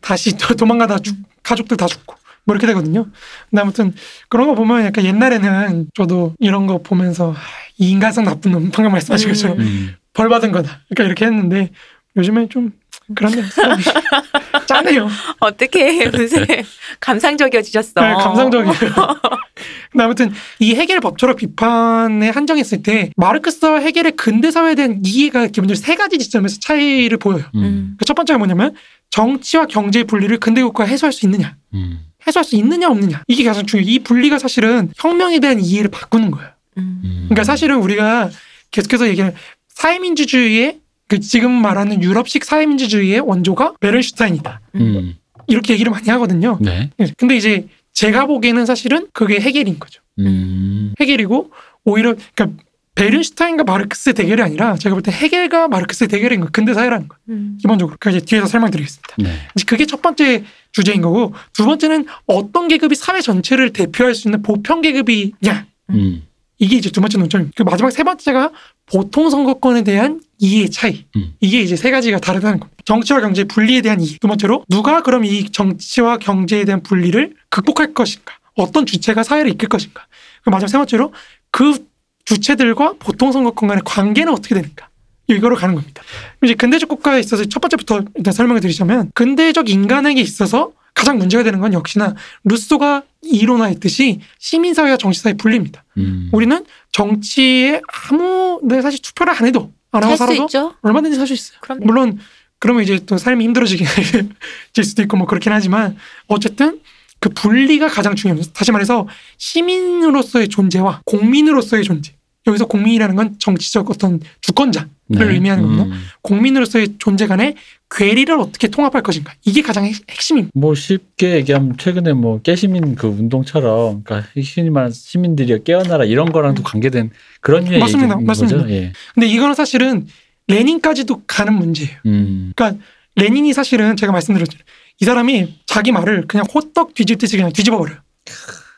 다시 또 도망가다 죽, 가족들 다 죽고 뭐 이렇게 되거든요. 근데 아무튼 그런 거 보면 약간 옛날에는 저도 이런 거 보면서 아, 이 인간성 나쁜 놈 방금 말씀하신 것처럼 음. 벌 받은 거다. 그러니까 이렇게 했는데 요즘엔 좀 그렇네요. 사람이. [LAUGHS] 짜네요. 어떻게 요새 감상적이어지셨어. 네, 감상적이에요. [LAUGHS] 근데 아무튼 이 해겔 법철학 비판에 한정했을 때 마르크스와 해겔의 근대 사회에 대한 이해가 기본적으로 세 가지 지점에서 차이를 보여요. 음. 음. 그첫 번째가 뭐냐면 정치와 경제의 분리를 근대 국가에 해소할 수 있느냐, 음. 해소할 수 있느냐 없느냐 이게 가장 중요해요. 이 분리가 사실은 혁명에 대한 이해를 바꾸는 거예요. 음. 음. 그러니까 사실은 우리가 계속해서 얘기하는 사회민주주의의 그 지금 말하는 유럽식 사회민주주의의 원조가 베른슈타인이다. 음. 이렇게 얘기를 많이 하거든요. 네. 근데 이제 제가 보기에는 사실은 그게 해겔인 거죠. 음. 해겔이고 오히려 그러니까 베른슈타인과 마르크스의 대결이 아니라 제가 볼때 헤겔과 마르크스의 대결인 거예요. 근대 사회라는 거. 음. 기본적으로. 그 이제 뒤에서 설명드리겠습니다. 네. 이제 그게 첫 번째 주제인 거고 두 번째는 어떤 계급이 사회 전체를 대표할 수 있는 보편 계급이냐 음. 이게 이제 두 번째 논점입니다. 그 마지막 세 번째가 보통 선거권에 대한 이해의 차이. 음. 이게 이제 세 가지가 다르다는 겁니다. 정치와 경제의 분리에 대한 이해. 두 번째로 누가 그럼 이 정치와 경제에 대한 분리를 극복할 것인가. 어떤 주체가 사회를 이끌 것인가. 그 마지막 세 번째로 그 주체들과 보통 선거권 간의 관계는 어떻게 되는가. 이거로 가는 겁니다. 이제 근대적 국가에 있어서 첫 번째부터 일단 설명을 드리자면 근대적 인간에게 있어서 가장 문제가 되는 건 역시나 루소가 이론화했듯이 시민사회와 정치사회 분리입니다. 음. 우리는 정치에 아무 내 사실 투표를 안 해도 안 하고 살수 살아도 있죠. 얼마든지 살 수 있어요. 그럼 물론 그러면 이제 또 삶이 힘들어지긴 [LAUGHS] 질 수도 있고 뭐 그렇긴 하지만 어쨌든 그 분리가 가장 중요합니다. 다시 말해서 시민으로서의 존재와 공민으로서의 존재. 여기서 공민이라는 건 정치적 어떤 주권자를 의미하는 겁니다. 음. 공민으로서의 존재 간의 괴리를 어떻게 통합할 것인가. 이게 가장 핵- 핵심입니다. 뭐 쉽게 얘기하면 최근에 뭐 깨시민 그 운동처럼 그러니까 흔히 말하는 시민들이 깨어나라 이런 거랑도 관계된 그런 류의 맞습니다. 얘기인 맞습니다. 거죠. 예. 근데 이거는 사실은 레닌까지도 가는 문제예요. 음. 그러니까 레닌이 사실은 제가 말씀드렸죠. 이 사람이 자기 말을 그냥 호떡 뒤집듯이 그냥 뒤집어 버려요.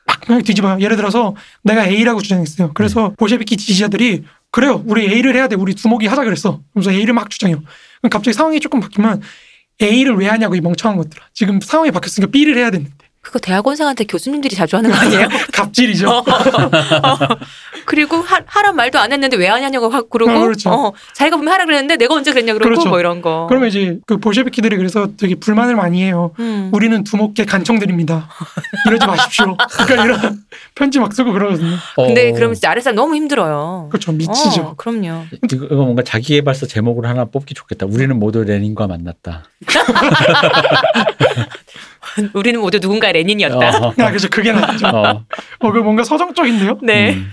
막 그냥 뒤집어요. 예를 들어서 내가 A라고 주장했어요. 그래서 보셰비키 지지자들이 그래요. 우리 A를 해야 돼. 우리 두목이 하자 그랬어. 그래서 A를 막 주장해요. 그럼 갑자기 상황이 조금 바뀌면 A를 왜 하냐고 이 멍청한 것들아. 지금 상황이 바뀌었으니까 B를 해야 되는데. 그거 대학원생한테 교수님들이 자주 하는 거 아니에요? [LAUGHS] 갑질이죠. 어. 그리고 하, 하란 말도 안 했는데 왜 하냐고 하고 그러고 아, 그렇죠. 어, 자기가 보면 하라 그랬는데 내가 언제 그랬냐 그러고 그렇죠. 뭐 이런 거. 그러면 이제 그 보셰비키들이 그래서 되게 불만을 많이 해요. 음. 우리는 두목계 간청들입니다. 이러지 마십시오. [LAUGHS] 그러니까 이런 편지 막 쓰고 그러거든요. 근데 어. 그러면 진짜 아랫사람 너무 힘들어요. 그렇죠. 미치죠. 어, 그럼요. 이거 이거 뭔가 자기개발서 제목으로 하나 뽑기 좋겠다. 우리는 모두 레닌과 만났다. [LAUGHS] [LAUGHS] 우리는 모두 누군가의 레닌이었다. 어. 아, 그죠. 그게 낫죠. 어. 어, 그 뭔가 서정적인데요? 네. 음.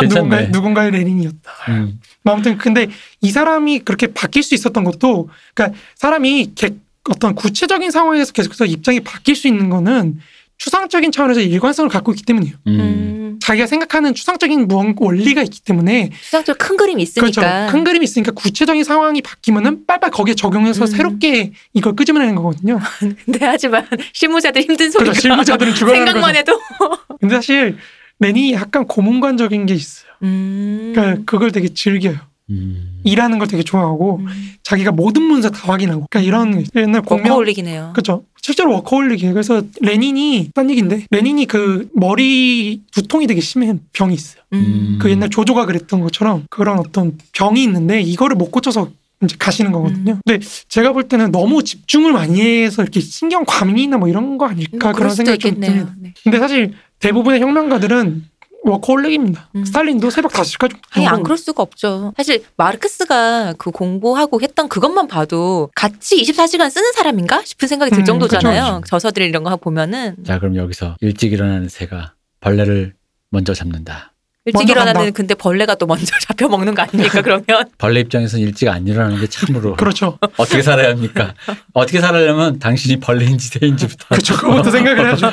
누군가, 괜찮네. 누군가의 레닌이었다. 음. 뭐 아무튼 근데 이 사람이 그렇게 바뀔 수 있었던 것도 그러니까 사람이 개- 어떤 구체적인 상황에서 계속해서 입장이 바뀔 수 있는 거는 추상적인 차원에서 일관성을 갖고 있기 때문이에요. 음. 음. 자기가 생각하는 추상적인 원리가 있기 때문에 수상적으로 큰 그림이 있으니까. 그렇죠. 큰 그림이 있으니까 구체적인 상황이 바뀌면은 빨빨 거기에 적용해서 음. 새롭게 이걸 끄집어내는 거거든요. [LAUGHS] 근데 하지만 실무자들 힘든 소리가 그렇죠. 실무자들은 죽어가는 생각만 거죠. 해도. [LAUGHS] 근데 사실 레닌이 약간 고문관적인 게 있어요. 음. 그러니까 그걸 되게 즐겨요. 음. 일하는 걸 되게 좋아하고 음. 자기가 모든 문서 다 확인하고 그러니까 이런 옛날 공명 워커홀릭이네요. 그렇죠. 실제로 워커홀릭이에요. 그래서 레닌이 딴 얘기인데 레닌이 그 머리 두통이 되게 심한 병이 있어요. 음. 그 옛날 조조가 그랬던 것처럼 그런 어떤 병이 있는데 이거를 못 고쳐서 이제 가시는 거거든요. 음. 근데 제가 볼 때는 너무 집중을 많이 해서 이렇게 신경 과민이나 뭐 이런 거 아닐까 음, 그럴 그런 생각이 좀 있겠네요. 듭니다. 네. 근데 사실 대부분의 혁명가들은 워커홀릭입니다. 음. 스탈린도 새벽 5시까지 아니 안 그럴 수가 없죠. 사실 마르크스가 그 공부하고 했던 그것만 봐도 같이 24시간 쓰는 사람인가 싶은 생각이 들 음, 정도잖아요. 그쵸, 저서들 이런 거 보면은 자 그럼 여기서 일찍 일어나는 새가 벌레를 먼저 잡는다. 일찍 일어나는 간다. 근데 벌레가 또 먼저 [LAUGHS] 잡혀 먹는 거 아닙니까? 그러면 벌레 입장에서는 일찍 안 일어나는 게 참으로 [LAUGHS] 그렇죠. 어떻게 살아야 합니까? 어떻게 살아려면 당신이 벌레인지 새인지부터 그렇죠. [LAUGHS] 그것부터 생각을 해야죠.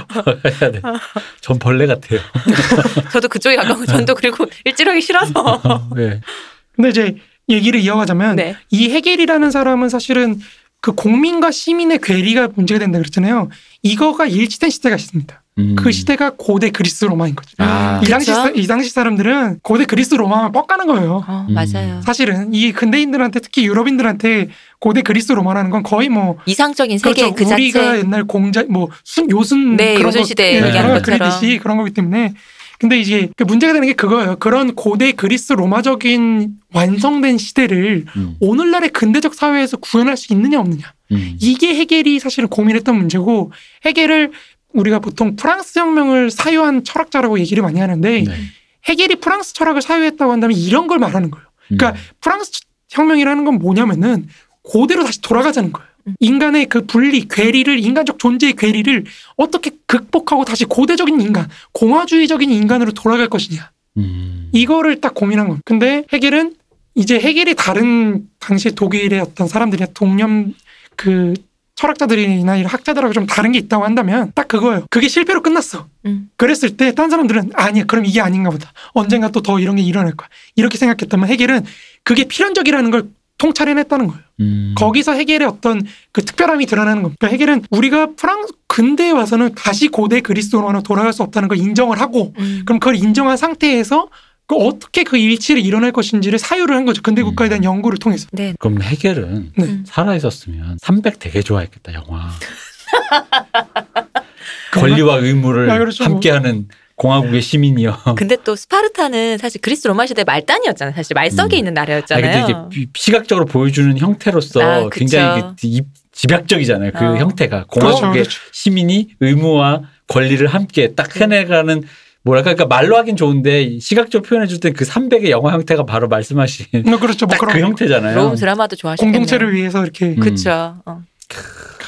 해야 돼. 전 벌레 같아요. 저도 그쪽에 가까운 전도 그리고 일찍하기 싫어서. 네. 근데 이제 얘기를 이어가자면 네. 이 헤겔이라는 사람은 사실은 그 공민과 시민의 괴리가 문제가 된다 그랬잖아요. 이거가 일치된 시대가 있습니다. 음. 그 시대가 고대 그리스 로마인 거죠. 아. 이 당시 그쵸? 사- 이 당시 사람들은 고대 그리스 로마만 뻑가는 거예요. 어, 음. 맞아요. 사실은 이 근대인들한테 특히 유럽인들한테 고대 그리스 로마라는 건 거의 뭐 이상적인 세계 그렇죠. 그 자체. 우리가 옛날 공자 뭐순 요순 네, 그런 요순 거, 시대 예, 얘기하는 것처럼. 그리듯이 그런 거기 때문에 근데 이제 그 문제가 되는 게 그거예요. 그런 고대 그리스 로마적인 완성된 시대를 음. 오늘날의 근대적 사회에서 구현할 수 있느냐 없느냐 음. 이게 해겔이 사실은 고민했던 문제고 해겔을 우리가 보통 프랑스 혁명을 사유한 철학자라고 얘기를 많이 하는데 네. 해겔이 프랑스 철학을 사유했다고 한다면 이런 걸 말하는 거예요. 그러니까 음. 프랑스 혁명이라는 건 뭐냐면은 고대로 다시 돌아가자는 거예요. 음. 인간의 그 분리, 괴리를 인간적 존재의 괴리를 어떻게 극복하고 다시 고대적인 인간, 공화주의적인 인간으로 돌아갈 것이냐. 음. 이거를 딱 고민한 거예요. 근데 해겔은 이제 해겔이 다른 당시 독일의 어떤 사람들이 동념 그 철학자들이나 이런 학자들하고 좀 다른 게 있다고 한다면 딱 그거예요. 그게 실패로 끝났어. 음. 그랬을 때 딴 사람들은 아니야 그럼 이게 아닌가 보다. 언젠가 또 더 이런 게 일어날 거야. 이렇게 생각했다면 해결은 그게 필연적이라는 걸 통찰해냈다는 거예요. 음. 거기서 해겔의 어떤 그 특별함이 드러나는 겁니다. 그러니까 해겔은 우리가 프랑스 근대에 와서는 다시 고대 그리스도로 돌아갈 수 없다는 걸 인정을 하고 음. 그럼 그걸 인정한 상태에서 그 어떻게 그 일치를 일어날 것인지를 사유를 한 거죠. 근대 국가에 대한 연구를 통해서. 네. 그럼 해결은 네. 음. 살아 있었으면 300 되게 좋아했겠다 영화. [LAUGHS] 권리와 의무를 아, 그렇죠. 뭐. 함께하는 공화국의 시민이요. 근데 또 스파르타는 사실 그리스 로마 시대 말단이었잖아요. 사실 말석에 음. 있는 아니, 나라였잖아요. 근데 이게 비- 시각적으로 보여주는 형태로서 아. 굉장히 집약적이잖아요. 그 어. 형태가 그렇죠. 공화국의 그렇죠. 시민이 의무와 권리를 함께 딱 해내가는 뭐랄까 그러니까 말로 하긴 좋은데 시각적으로 표현해 줄 때 그 300의 영화 형태가 바로 말씀하신 뭐 그렇죠. 뭐딱그 형태잖아요. 로움 드라마도 좋아하시겠네요. 공동체를 위해서 이렇게 음. 그렇죠. 어.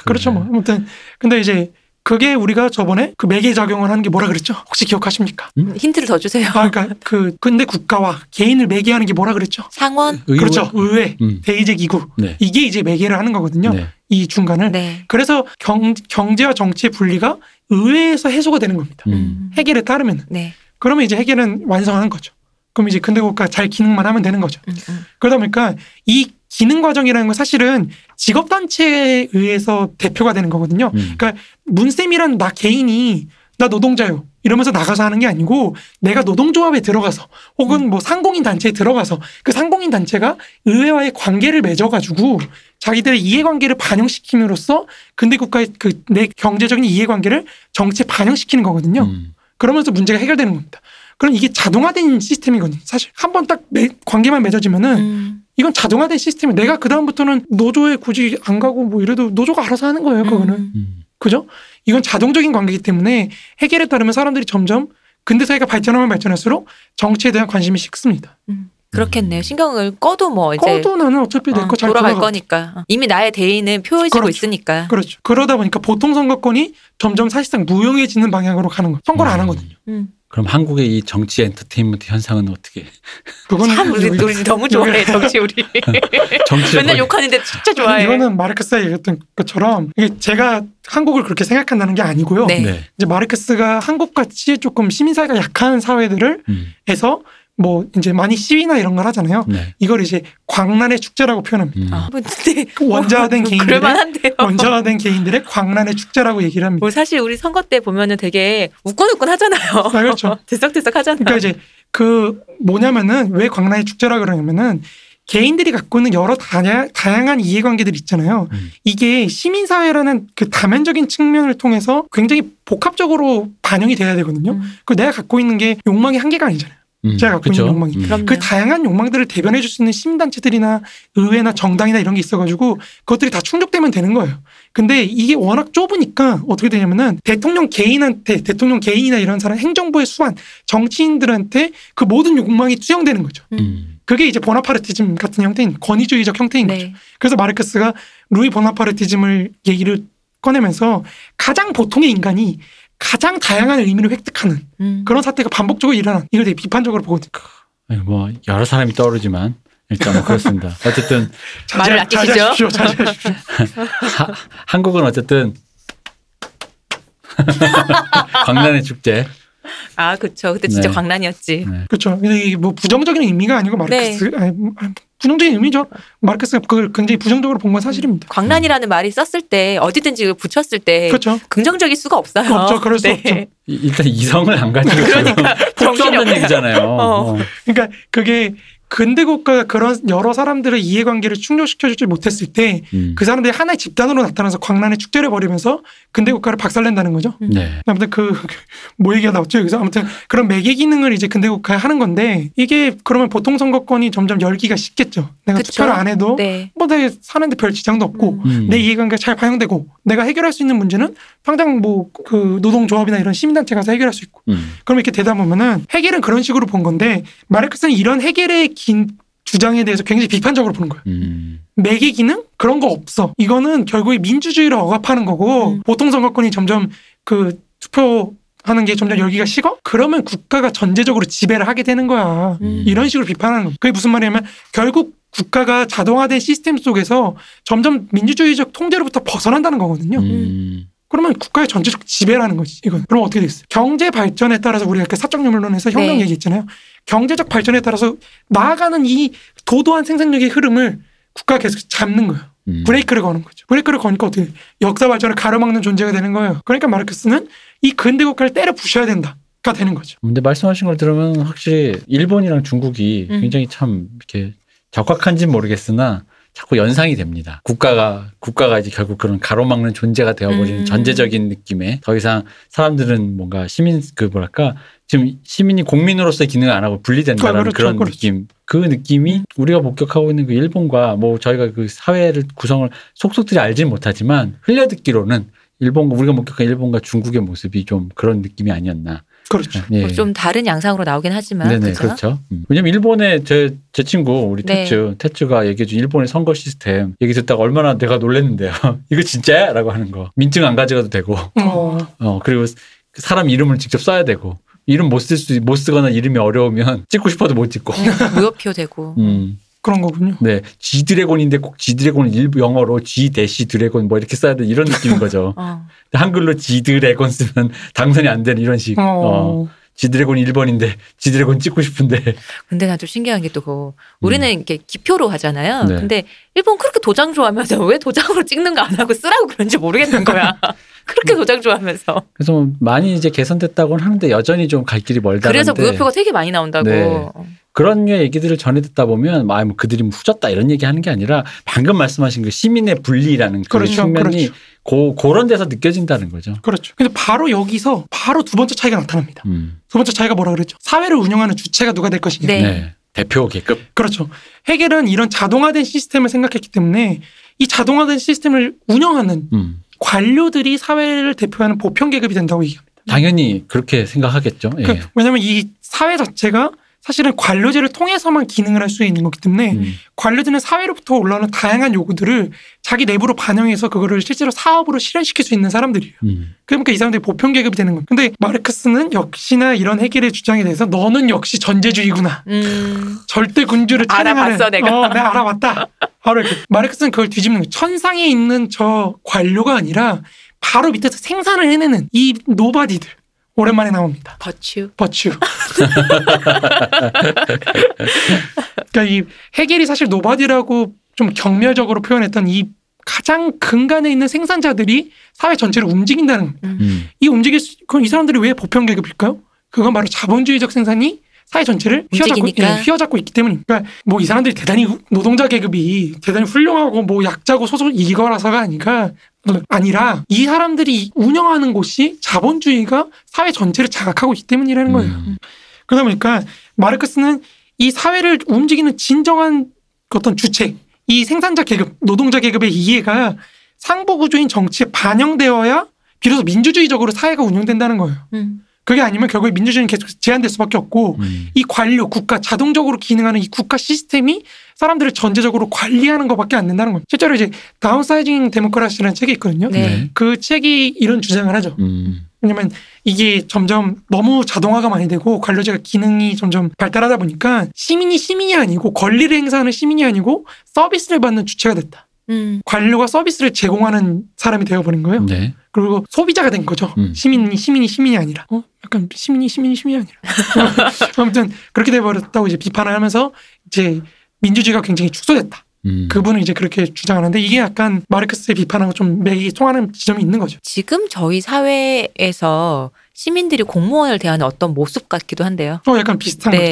그렇죠. 뭐 아무튼 근데 이제 그게 우리가 저번에 그 매개 작용을 하는 게 뭐라 그랬죠? 혹시 기억하십니까? 힌트를 더 주세요. 아, 그러니까 그 근대 국가와 개인을 매개하는 게 뭐라 그랬죠? 상원. 의회? 그렇죠. 의회, 음. 대의제 기구 네. 이게 이제 매개를 하는 거거든요. 네. 이 중간을. 네. 그래서 경, 경제와 정치의 분리가 의회에서 해소가 되는 겁니다. 음. 해결에 따르면 네. 그러면 이제 해결은 완성하는 거죠. 그럼 이제 근대 국가 잘 기능만 하면 되는 거죠. 음, 음. 그러다 보니까 이 기능 과정이라는 건 사실은 직업단체에 의해서 대표가 되는 거거든요. 음. 그러니까 문쌤이란 나 개인이 나 노동자요. 이러면서 나가서 하는 게 아니고 내가 노동조합에 들어가서 혹은 뭐 상공인 단체에 들어가서 그 상공인 단체가 의회와의 관계를 맺어가지고 자기들의 이해관계를 반영시킴으로써 근대 국가의 그 내 경제적인 이해관계를 정치에 반영시키는 거거든요. 음. 그러면서 문제가 해결되는 겁니다. 그럼 이게 자동화된 시스템이거든요. 사실 한 번 딱 관계만 맺어지면은 음. 이건 자동화된 시스템이 내가 그 다음부터는 노조에 굳이 안 가고 뭐 이래도 노조가 알아서 하는 거예요. 그거는 음. 음. 그죠? 이건 자동적인 관계이기 때문에 해결에 따르면 사람들이 점점 근대 사회가 발전하면 발전할수록 정치에 대한 관심이 식습니다. 그렇겠네요. 신경을 꺼도 뭐 이제 꺼도 나는 어차피 내 어, 거잘 돌아갈. 거니까 어. 이미 나의 대의는 표해지고 그렇죠. 있으니까. 그렇죠. 그러다 보니까 보통 선거권이 점점 사실상 무용해지는 방향으로 가는 거. 선거를 안 음. 하거든요. 음. 그럼 한국의 이 정치 엔터테인먼트 현상은 어떻게 그거는 참 우리, 우리 너무 좋아해 정치 우리. [LAUGHS] 정치 맨날 욕하는데 진짜 좋아해. 이거는 마르크스가 얘기했던 것처럼 이게 제가 한국을 그렇게 생각한다는 게 아니고요. 네. 네. 이제 마르크스가 한국 같이 조금 시민 사회가 약한 사회들을 음. 해서 뭐 이제 많이 시위나 이런 걸 하잖아요. 네. 이걸 이제 광란의 축제라고 표현합니다. 음. 아, 뭐 근데 [LAUGHS] 그 원자화된 개인들의 그럴만한데요. 원자화된 개인들의 광란의 축제라고 얘기를 합니다. 뭐 사실 우리 선거 때 보면은 되게 우권우권 하잖아요. 아, 그렇죠. [LAUGHS] 들썩들썩 하잖아. 그러니까 이제 그 뭐냐면은 왜 광란의 축제라 그러냐면은 개인들이 갖고 있는 여러 다양, 다양한 이해관계들 있잖아요. 음. 이게 시민사회라는 그 다면적인 측면을 통해서 굉장히 복합적으로 반영이 돼야 되거든요. 음, 그 내가 갖고 있는 게 욕망의 한계가 아니잖아요. 음. 제가 갖고 그쵸? 있는 욕망이. 음. 그 다양한 욕망들을 대변해 줄 수 있는 시민단체들이나 의회나 정당이나 이런 게 있어가지고 그것들이 다 충족되면 되는 거예요. 근데 이게 워낙 좁으니까 어떻게 되냐면은 대통령 개인한테 대통령 개인이나 이런 사람 행정부의 수완 정치인들한테 그 모든 욕망이 투영되는 거죠. 음. 그게 이제 보나파르티즘 같은 형태인 권위주의적 형태인 거죠. 네. 그래서 마르크스가 루이 보나파르티즘을 얘기를 꺼내면서 가장 보통의 인간이 가장 다양한 의미를 획득하는 음. 그런 사태가 반복적으로 일어난 이걸 되게 비판적으로 보거든요. 아니, 뭐 여러 사람이 떠오르지만 일단 뭐 그렇습니다. [LAUGHS] 어쨌든 말을 아끼시죠? 자제하십시오. 자제하십시오. [LAUGHS] 하- 한국은 어쨌든 [LAUGHS] 광란의 축제. 아 그쵸. 그때 진짜 네. 광란이었지. 네. 그렇죠. 근데 이게 뭐 부정적인 의미가 아니고 마르크스 네. 아니, 뭐, 아니, 부정적인 의미죠. 마르크스가 그걸 굉장히 부정적으로 본 건 사실입니다. 광란이라는 말이 썼을 때 어디든지 붙였을 때 그렇죠. 긍정적일 수가 없어요. 네. 없죠. 그럴 수 없죠. 이- 일단 이성을 안 가지고 그러니까 정신이 없는 없어요. 얘기잖아요. 어. 어. 그러니까 그게 근대 국가가 그런 여러 사람들의 이해관계를 충족시켜주지 못했을 때그 음. 사람들이 하나의 집단으로 나타나서 광란의 축제를 벌이면서 근대 국가를 박살낸다는 거죠. 네. 아무튼 그 [LAUGHS] 뭐 얘기가 나왔죠 여기서 아무튼 그런 매개 기능을 이제 근대 국가에 하는 건데 이게 그러면 보통 선거권이 점점 열기가 쉽겠죠. 내가 그쵸. 투표를 안 해도 네. 뭐내 사는데 별 지장도 없고 음. 내 이해관계가 잘 반영되고 내가 해결할 수 있는 문제는 당장 뭐 그 노동조합이나 이런 시민단체 가서 해결할 수 있고 음. 그럼 이렇게 되다 보면은 해결은 그런 식으로 본 건데 마르크스는 이런 해결의 긴 주장에 대해서 굉장히 비판적으로 보는 거예요. 음. 매개 기능 그런 거 없어. 이거는 결국에 민주주의를 억압하는 거고 음. 보통 선거권이 점점 그 투표 하는 게 점점 열기가 식어? 그러면 국가가 전제적으로 지배를 하게 되는 거야. 음. 이런 식으로 비판하는 거. 그게 무슨 말이냐면 결국 국가가 자동화된 시스템 속에서 점점 민주주의적 통제로부터 벗어난다는 거거든요. 음. 그러면 국가의 전체적 지배라는 거지. 이건 그럼 어떻게 되겠어요? 경제 발전에 따라서 우리가 이렇게 사적 유물론에서 혁명 네. 얘기했잖아요. 경제적 발전에 따라서 나아가는 이 도도한 생산력의 흐름을 국가가 계속 잡는 거예요. 음. 브레이크를 거는 거죠. 브레이크를 거니까 어떻게 돼요? 역사 발전을 가로막는 존재가 되는 거예요. 그러니까 마르크스는 이 근대 국가를 때려 부셔야 된다 가 되는 거죠. 근데 말씀하신 걸 들으면 확실히 일본이랑 중국이 음. 굉장히 참 이렇게 적확한지는 모르겠으나 자꾸 연상이 됩니다. 국가가 국가가 이제 결국 그런 가로막는 존재가 되어버리는 음. 전제적인 느낌에 더 이상 사람들은 뭔가 시민 그 뭐랄까 지금 시민이 국민으로서의 기능을 안 하고 분리된다라는 그렇죠, 그런 그렇죠. 느낌. 그 느낌이 우리가 목격하고 있는 그 일본과 뭐 저희가 그 사회를 구성을 속속들이 알지는 못하지만 흘려듣기로는 일본과 우리가 목격한 일본과 중국의 모습이 좀 그런 느낌이 아니었나. 그렇죠. 예. 뭐좀 다른 양상으로 나오긴 하지만 네네 그죠? 그렇죠. 음. 왜냐면 일본의 제, 제 친구 우리 네. 태츠 태츠가 얘기해준 일본의 선거 시스템 얘기 듣다가 얼마나 내가 놀랐는데요. [LAUGHS] 이거 진짜야?라고 하는 거. 민증 안 가져가도 되고 어, [LAUGHS] 어 그리고 그 사람 이름을 직접 써야 되고 이름 못 쓸 수 못 쓰거나 이름이 어려우면 찍고 싶어도 못 찍고. 무효표 되고 [LAUGHS] 음. 그런 거군요. 네. G 드래곤인데 꼭 G 드래곤 일부 영어로 G 대시 드래곤 뭐 이렇게 써야 돼 이런 느낌인 거죠. [LAUGHS] 어. 한글로 G 드래곤 쓰면 당선이 안 되는 이런 식. 어, 어. G 드래곤 1번인데 G 드래곤 찍고 싶은데 근데 난좀 신기한 게 또 그 우리는 이렇게 기표로 하잖아요. 음. 네. 근데 일본 그렇게 도장 좋아하면서 [LAUGHS] 왜 도장으로 찍는 거 안 하고 쓰라고 그런지 모르겠는 거야. [LAUGHS] 그렇게 도장 좋아하면서. 그래서 뭐 많이 이제 개선됐다고는 하는데 여전히 좀 갈 길이 멀다는데 그래서 무효표가 되게 많이 나온다고. 네. 그런 류의 얘기들을 전해 듣다 보면 아, 뭐 그들이 뭐 후졌다 이런 얘기 하는 게 아니라 방금 말씀하신 그 시민의 분리라는 그런 그렇죠, 측면이 그렇죠. 고, 그런 데서 느껴진다는 거죠. 그렇죠. 근데 바로 여기서 바로 두 번째 차이가 나타납니다. 음. 두 번째 차이가 뭐라 그랬죠? 사회를 운영하는 주체가 누가 될 것이냐. 네. 네. 대표 계급. 그렇죠. 해겔은 이런 자동화된 시스템을 생각했기 때문에 이 자동화된 시스템을 운영하는 음. 관료들이 사회를 대표하는 보편 계급이 된다고 얘기합니다. 당연히 그렇게 생각하겠죠. 예. 그, 왜냐하면 이 사회 자체가 사실은 관료제를 통해서만 기능을 할 수 있는 거기 때문에 음. 관료들은 사회로부터 올라오는 다양한 요구들을 자기 내부로 반영해서 그거를 실제로 사업으로 실현시킬 수 있는 사람들이에요. 음. 그러니까 이 사람들이 보편 계급이 되는 거예요. 근데 마르크스는 역시나 이런 헤겔의 주장에 대해서 너는 역시 전제주의구나. 음. 절대 군주를 찬양하는 알아봤어, 내가. 어, 내가 알아봤다. 바로 이렇게 마르크스는 그걸 뒤집는 거예요. 천상에 있는 저 관료가 아니라 바로 밑에서 생산을 해내는 이 nobody들 오랜만에 나옵니다. 버추. 버츄. [LAUGHS] 그러니까 이 헤겔이 사실 nobody라고 좀 경멸적으로 표현했던 이 가장 근간에 있는 생산자들이 사회 전체를 움직인다는. 음. 이 움직일 수, 그럼 이 사람들이 왜 보편 계급일까요? 그건 바로 자본주의적 생산이 사회 전체를 휘어잡고. 예, 휘어잡고 있기 때문입니다. 그러니까 뭐 이 사람들이 대단히 노동자 계급이 대단히 훌륭하고 뭐 약자고 소소 이거라서가 아니라 아니라 이 사람들이 운영하는 곳이 자본주의가 사회 전체를 장악하고 있기 때문이라는 거예요. 음. 그러다 보니까 마르크스는 이 사회를 움직이는 진정한 어떤 주체, 이 생산자 계급, 노동자 계급의 이해가 상보 구조인 정치에 반영되어야 비로소 민주주의적으로 사회가 운영된다는 거예요. 음. 그게 아니면 결국에 민주주의는 계속 제한될 수밖에 없고 음. 이 관료, 국가, 자동적으로 기능하는 이 국가 시스템이 사람들을 전제적으로 관리하는 것밖에 안 된다는 거예요. 실제로 이제 다운사이징 데모크라시라는 책이 있거든요. 네. 그 책이 이런 주장을 하죠. 음. 왜냐면 이게 점점 너무 자동화가 많이 되고 관료제가 기능이 점점 발달하다 보니까 시민이 시민이 아니고 권리를 행사하는 시민이 아니고 서비스를 받는 주체가 됐다. 음. 관료가 서비스를 제공하는 사람이 되어버린 거예요. 네. 그리고 소비자가 된 거죠. 음. 시민이 시민이 시민이 아니라. 어? 약간 시민이 시민이 시민이 아니라. [LAUGHS] 아무튼 그렇게 돼버렸다고 이제 비판을 하면서 이제 민주주의가 굉장히 축소됐다. 음. 그분은 이제 그렇게 주장하는데 이게 약간 마르크스의 비판하고 좀 맥이 통하는 지점이 있는 거죠. 지금 저희 사회에서 시민들이 공무원을 대하는 어떤 모습 같기도 한데요. 어, 약간 비슷한 거죠.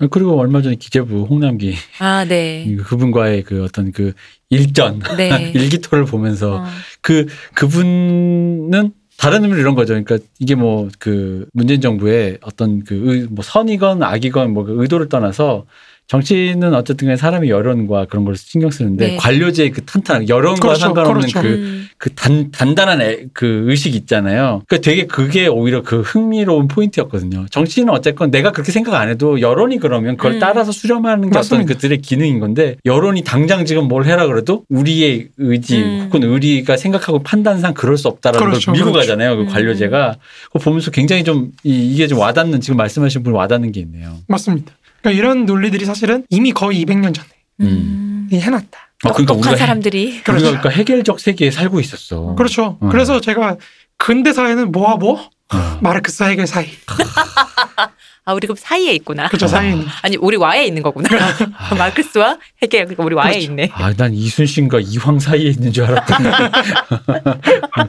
네. 그리고 얼마 전에 기재부 홍남기 아, 네. 그분과의 그 어떤 그 일전 네. [LAUGHS] 일기토를 보면서 어. 그 그분은 다른 의미로 이런 거죠. 그러니까 이게 뭐 그 문재인 정부의 어떤 그 뭐 선이건 악이건 뭐 그 의도를 떠나서 정치는 어쨌든 간에 사람의 여론과 그런 걸 신경 쓰는데 네. 관료제의 그 탄탄한 여론과 그렇죠, 상관없는 그렇죠. 그 음. 그 단, 단단한 애, 그 의식 있잖아요. 그러니까 되게 그게 오히려 그 흥미로운 포인트였거든요. 정치는 어쨌건 내가 그렇게 생각 안 해도 여론이 그러면 그걸 음. 따라서 수렴하는 게 어떤 맞습니다. 그들의 기능인 건데 여론이 당장 지금 뭘 해라 그래도 우리의 의지 음. 혹은 의리가 생각하고 판단상 그럴 수 없다라는 그렇죠, 걸 밀고 그렇죠. 가잖아요. 그 음. 관료제가. 그거 보면서 굉장히 좀 이, 이게 좀 와닿는 지금 말씀하신 분이 와닿는 게 있네요. 맞습니다. 그러니까 이런 논리들이 사실은 이미 거의 200년 전에 음. 이 해놨다. 어, 그러니까 똑똑한 우리가 사람들이 우리가 그렇죠. 그러니까 해결적 세계에 살고 있었어. 그렇죠. 어. 그래서 제가 근대 사회는 뭐와 뭐? 어. 마르크스 해결 사이. [LAUGHS] 아 우리 그럼 사이에 있구나. 그렇죠. 사이에 있는. 아니 우리 와에 있는 거구나. [LAUGHS] 마르크스와 해겔 그러니까 우리 와에 그렇죠. 있네. 아, 난 이순신과 이황 사이에 있는 줄 알았더니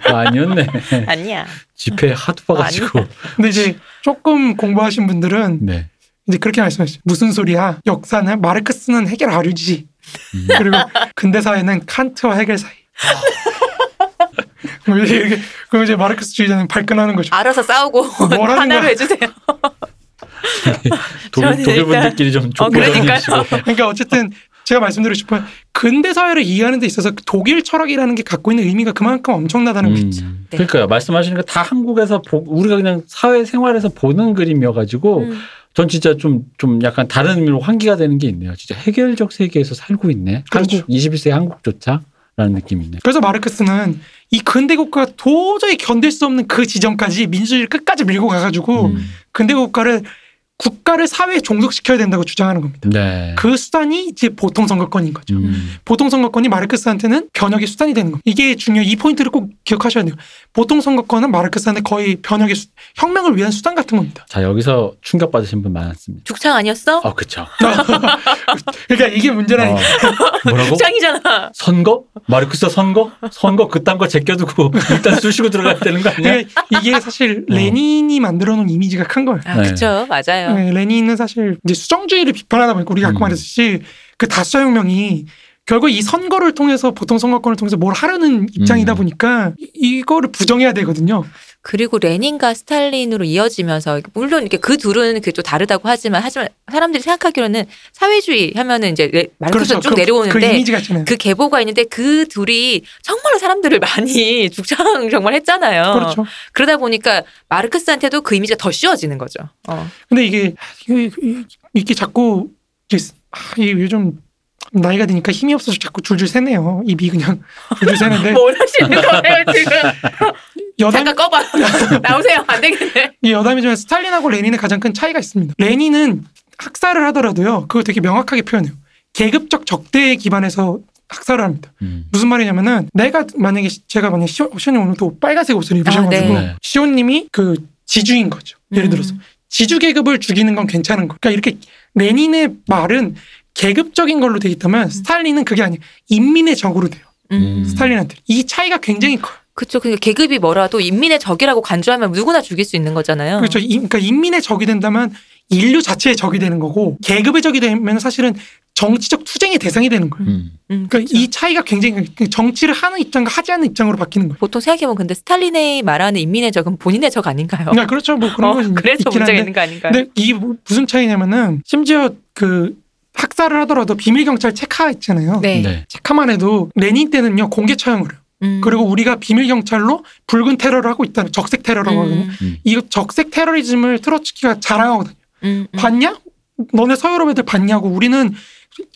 그거 [LAUGHS] 아니었네. 아니야. 집회 하도 봐가지고. 근데 이제 조금 공부하신 분들은 네. 이제 그렇게 말씀하시죠. 무슨 소리야? 역사는 마르크스는 해결 아류지. 음. 그리고 근대 사회는 칸트와 해결 사이. 그럼 이제 그럼 이제 마르크스주의자는 발끈하는 거죠. 알아서 싸우고 뭐라는 하나로? 해주세요. 독일, 독일 분들끼리 좀 어, 그러니까요. 그러니까 어쨌든 제가 말씀드리고 싶은 근대 사회를 이해하는 데 있어서 독일 철학이라는 게 갖고 있는 의미가 그만큼 엄청나다는 거죠. 음. 네. 그러니까요. 말씀하시는 거다 한국에서 보- 우리가 그냥 사회 생활에서 보는 그림이어가지고 음. 전 진짜 좀, 좀 약간 다른 의미로 환기가 되는 게 있네요. 진짜 해결적 세계에서 살고 있네. 그렇죠. 한국, 21세기 한국조차. 라는 느낌이 있네. 그래서 마르크스는 이 근대 국가가 도저히 견딜 수 없는 그 지점까지 민주주의를 끝까지 밀고 가가지고 음. 근대 국가를 국가를 사회에 종속시켜야 된다고 주장하는 겁니다. 네. 그 수단이 이제 보통 선거권인 거죠. 음. 보통 선거권이 마르크스한테는 변혁의 수단이 되는 겁니다. 이게 중요. 이 포인트를 꼭 기억하셔야 돼요. 보통 선거권은 마르크스한테 거의 변혁의 수, 혁명을 위한 수단 같은 겁니다. 자, 여기서 충격 받으신 분 많았습니다. 죽창 아니었어? 어, 그쵸. [LAUGHS] 그러니까 이게 문제라니까. 어, 뭐라고? 죽창이잖아. 선거? 마르크스 선거? 선거 그딴 거 제껴두고 [LAUGHS] 일단 쑤시고 들어가야 되는 거 아니야? 이게, 이게 사실 어. 레닌이 만들어 놓은 이미지가 큰 거예요. 아 네. 그쵸 맞아요. 네, 레닌은 사실 이제 수정주의를 비판하다 보니까 우리가 아까 음. 말했듯이 그 다수혁명이 결국 이 선거를 통해서 보통 선거권을 통해서 뭘 하려는 입장이다 음. 보니까 이- 이거를 부정해야 되거든요. 그리고 레닌과 스탈린으로 이어지면서 물론 이렇게 그 둘은 그 또 다르다고 하지만 하지만 사람들이 생각하기로는 사회주의 하면은 이제 레- 마르크스가 쭉 그, 그 내려오는데 이미지가 있잖아요. 그 계보가 있는데 그 둘이 정말로 사람들을 많이 [LAUGHS] 죽창 정말 했잖아요. 그렇죠. 그러다 보니까 마르크스한테도 그 이미지가 더 씌워지는 거죠. 어. 근데 이게 이게, 이게 자꾸 이게 아, 이게 요즘 나이가 드니까 힘이 없어서 자꾸 줄줄 새네요. 입이 그냥 줄줄 새는데 [LAUGHS] 뭘 하시는 거예요 지금? [LAUGHS] 여담 잠깐 꺼봐. [LAUGHS] 나오세요. 안 되겠네. 이 여담이지만 스탈린하고 레닌의 가장 큰 차이가 있습니다. 레닌은 학살을 하더라도요. 그거 되게 명확하게 표현해요. 계급적 적대에 기반해서 학살을 합니다. 음. 무슨 말이냐면은 내가 만약에 시- 제가 만약에 시온, 시온이 오늘 또 빨간색 옷을 입으셔가지고 네. 네. 시온님이 그 지주인 거죠. 예를 음. 들어서 지주 계급을 죽이는 건 괜찮은 거. 그러니까 이렇게 레닌의 말은 계급적인 걸로 되기 때문에 스탈린은 그게 아니에요. 인민의 적으로 돼요. 음. 음. 스탈린한테 이 차이가 굉장히 커요. 그렇죠. 그러니까 계급이 뭐라도 인민의 적이라고 간주하면 누구나 죽일 수 있는 거잖아요. 그렇죠. 이- 그러니까 인민의 적이 된다면 인류 자체의 적이 되는 거고 계급의 적이 되면 사실은 정치적 투쟁의 대상이 되는 거예요. 음. 음, 그러니까 그렇죠. 이 차이가 굉장히 그 정치를 하는 입장과 하지 않는 입장으로 바뀌는 거예요. 보통 생각해보면 근데 스탈린의 말하는 인민의 적은 본인의 적 아닌가요? 그러니까 그렇죠. 뭐 그런 어, 건 그래서 문제가 한데 있는 거 아닌가요? 근데 이게 뭐- 무슨 차이냐면은 심지어 그 학살을 하더라도 비밀 경찰 체카 있잖아요. 네. 네. 체카만 해도 레닌 때는요 공개 처형을 해요. 음. 그리고 우리가 비밀 경찰로 붉은 테러를 하고 있다는 적색 테러라고 하거든요. 음, 음. 이 적색 테러리즘을 트로츠키가 자랑하거든요. 음, 음. 봤냐? 너네 서유럽 애들 봤냐고. 우리는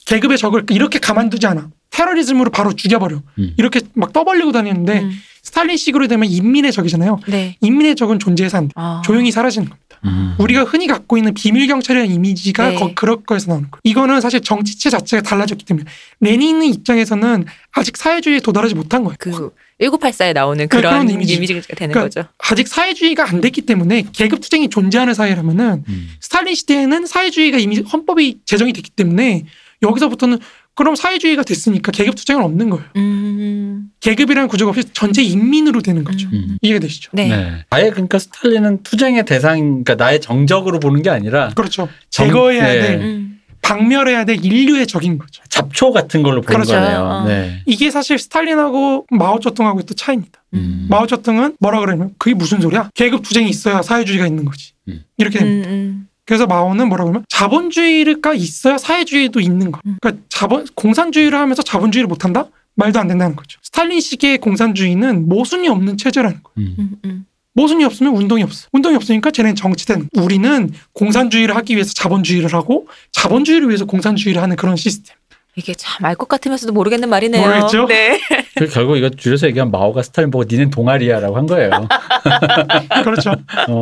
계급의 적을 이렇게 가만두지 않아. 테러리즘으로 바로 죽여버려. 음. 이렇게 막 떠벌리고 다니는데 음. 스탈린식으로 되면 인민의 적이잖아요. 네. 인민의 적은 존재해서 안 돼. 아. 조용히 사라지는 겁니다. 음. 우리가 흔히 갖고 있는 비밀 경찰이라는 이미지가 네. 거, 그럴 거에서 나오는 거예요. 이거는 사실 정치체 자체가 달라졌기 때문에 레닌의 입장에서는 아직 사회주의에 도달하지 못한 거예요. 그 1984에 나오는 그- 그런 그런 이미지. 이미지 가 되는 그러니까 거죠. 아직 사회주의가 안 됐기 때문에 계급 투쟁이 존재하는 사회라면은 음. 스탈린 시대에는 사회주의가 이미 헌법이 제정이 됐기 때문에 여기서부터는 그럼 사회주의가 됐으니까 계급 투쟁은 없는 거예요. 음. 계급이라는 구조가 없이 전체 인민으로 되는 거죠. 음. 이해가 되시죠? 네. 네. 아예 그러니까 스탈린은 투쟁의 대상, 그러니까 나의 정적으로 보는 게 아니라 그렇죠. 정- 제거해야 네. 될, 음. 박멸해야 될 인류의 적인 거죠. 잡초 같은 걸로 보는 그렇죠. 거네요. 어. 네. 이게 사실 스탈린하고 마오쩌둥하고의 또 차이입니다. 음. 마오쩌둥은 뭐라 그러냐면 그게 무슨 소리야? 계급 투쟁이 있어야 사회주의가 있는 거지. 음. 이렇게 음, 됩니다. 음. 그래서 마오는 뭐라 그러면 자본주의가 있어야 사회주의도 있는 거. 음. 그러니까 자본 공산주의를 하면서 자본주의를 못 한다? 말도 안 된다는 거죠. 스탈린식의 공산주의는 모순이 없는 체제라는 거예요. 음. 음, 음. 모순이 없으면 운동이 없어. 운동이 없으니까 쟤네는 정치된. 우리는 공산주의를 하기 위해서 자본주의를 하고 자본주의를 위해서 공산주의를 하는 그런 시스템. 이게 참 알 것 같으면서도 모르겠는 말이네요. 모르겠죠? 네. [LAUGHS] 그 결국 이거 줄여서 얘기하면 마오가 스탈린 보고 니는 동아리야라고 한 거예요. [LAUGHS] 그렇죠. 어,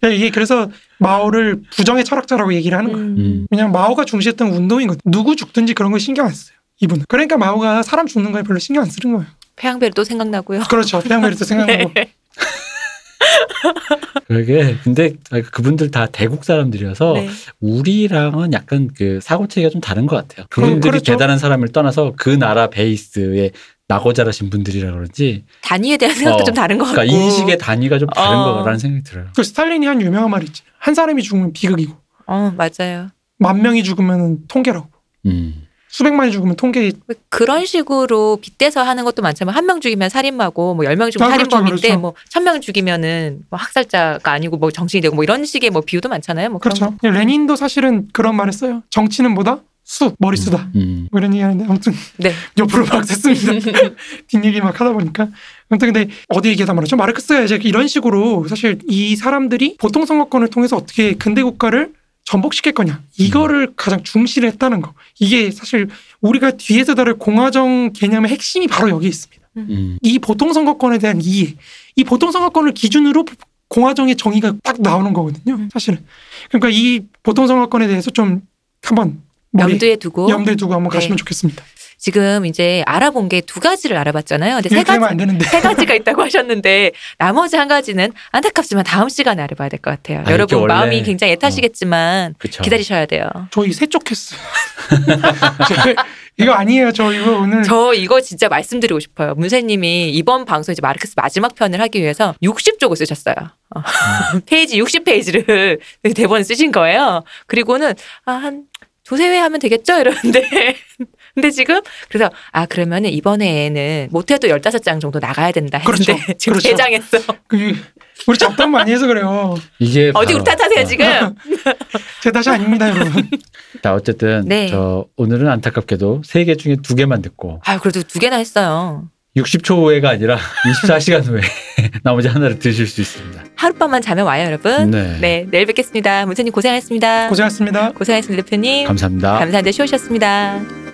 네, 이게 그래서 마오를 부정의 철학자라고 얘기를 하는 거예요. 음. 왜냐면 마오가 중시했던 운동이거든. 누구 죽든지 그런 거 신경 안 써요. 이분은. 그러니까 마오가 사람 죽는 거에 별로 신경 안 쓰는 거예요. 폐양배를 또 생각나고요. 그렇죠. 태양메리트 생각나고. [LAUGHS] [LAUGHS] 그러게 근데 그분들 다 대국 사람들이어서 네. 우리랑은 약간 그 사고 체계가 좀 다른 것 같아요. 그분들이 그렇죠. 대단한 사람을 떠나서 그 나라 베이스에 나고 자라신 분들이라 그런지 단위에 대한 생각도 어, 좀 다른 것 같고. 그러니까 인식의 단위가 좀 다른 어. 거라는 생각이 들어요. 그 스탈린이 한 유명한 말이 있지. 한 사람이 죽으면 비극이고 어 맞아요. 만 명이 죽으면 통계라고. 음. 수백만이 죽으면 통계 그런 식으로 빗대서 하는 것도 많지만 한 명 죽이면 살인마고 뭐 열 명 죽이면 아, 그렇죠, 살인범인데 그렇죠. 뭐천 명 죽이면은 뭐 학살자가 아니고 뭐 정신이 되고 뭐 이런 식의 뭐 비유도 많잖아요. 뭐 그렇죠. 레닌도 사실은 그런 말을 써요. 정치는 뭐다? 수 머리 쓰다. 음. 뭐 이런 얘기하는데 아무튼 네. [LAUGHS] 옆으로 막 됐습니다. [LAUGHS] 뒷얘기 막 하다 보니까 아무튼 근데 어디 얘기하다 말았죠? 마르크스가 이제 이런 식으로 사실 이 사람들이 보통 선거권을 통해서 어떻게 근대 국가를 전복시킬 거냐 이거를 가장 중시를 했다는 거 이게 사실 우리가 뒤에서 다룰 공화정 개념의 핵심이 바로 여기 있습니다. 음. 이 보통 선거권에 대한 이해, 이 보통 선거권을 기준으로 공화정의 정의가 딱 나오는 거거든요. 음. 사실은 그러니까 이 보통 선거권에 대해서 좀 한번 염두에 두고 염두에 두고 한번 네. 가시면 좋겠습니다. 지금 이제 알아본 게 두 가지를 알아봤잖아요. 근데 세 가지 안 되는데. 세 가지가 있다고 하셨는데 나머지 한 가지는 안타깝지만 다음 시간에 알아봐야 될 것 같아요. 아, 여러분 마음이 굉장히 애타시겠지만 그쵸. 기다리셔야 돼요. 저희 세쪽했어요. [LAUGHS] 저- 이거 아니에요. 저 이거 오늘 저 이거 진짜 말씀드리고 싶어요. 문세님이 이번 방송 이제 마르크스 마지막 편을 하기 위해서 60쪽을 쓰셨어요. 어. [LAUGHS] 페이지 60페이지를 대본 쓰신 거예요. 그리고는 아, 한 두세 회 하면 되겠죠? 이러는데 근데 지금 그래서 아 그러면은 이번에는 못해도 15장 정도 나가야 된다 했는데 그렇죠. [LAUGHS] 지금 그렇죠. 3장 했어. 그 우리 잡담 많이 해서 그래요. 이게 어디 바로- 탓하세요 어. 지금? [LAUGHS] 제 탓이 아닙니다, 여러분. [LAUGHS] 자, 어쨌든 네. 저 오늘은 안타깝게도 세 개 중에 두 개만 듣고 아 그래도 두 개나 했어요. 60초 후에가 아니라 24시간 후에 나머지 하나를 드실 수 있습니다. 하룻밤만 자면 와요 여러분. 네. 네 내일 뵙겠습니다. 문세님 고생하셨습니다. 고생하셨습니다. 고생하셨습니다 대표님. 감사합니다. 감사한데 쉬우셨습니다.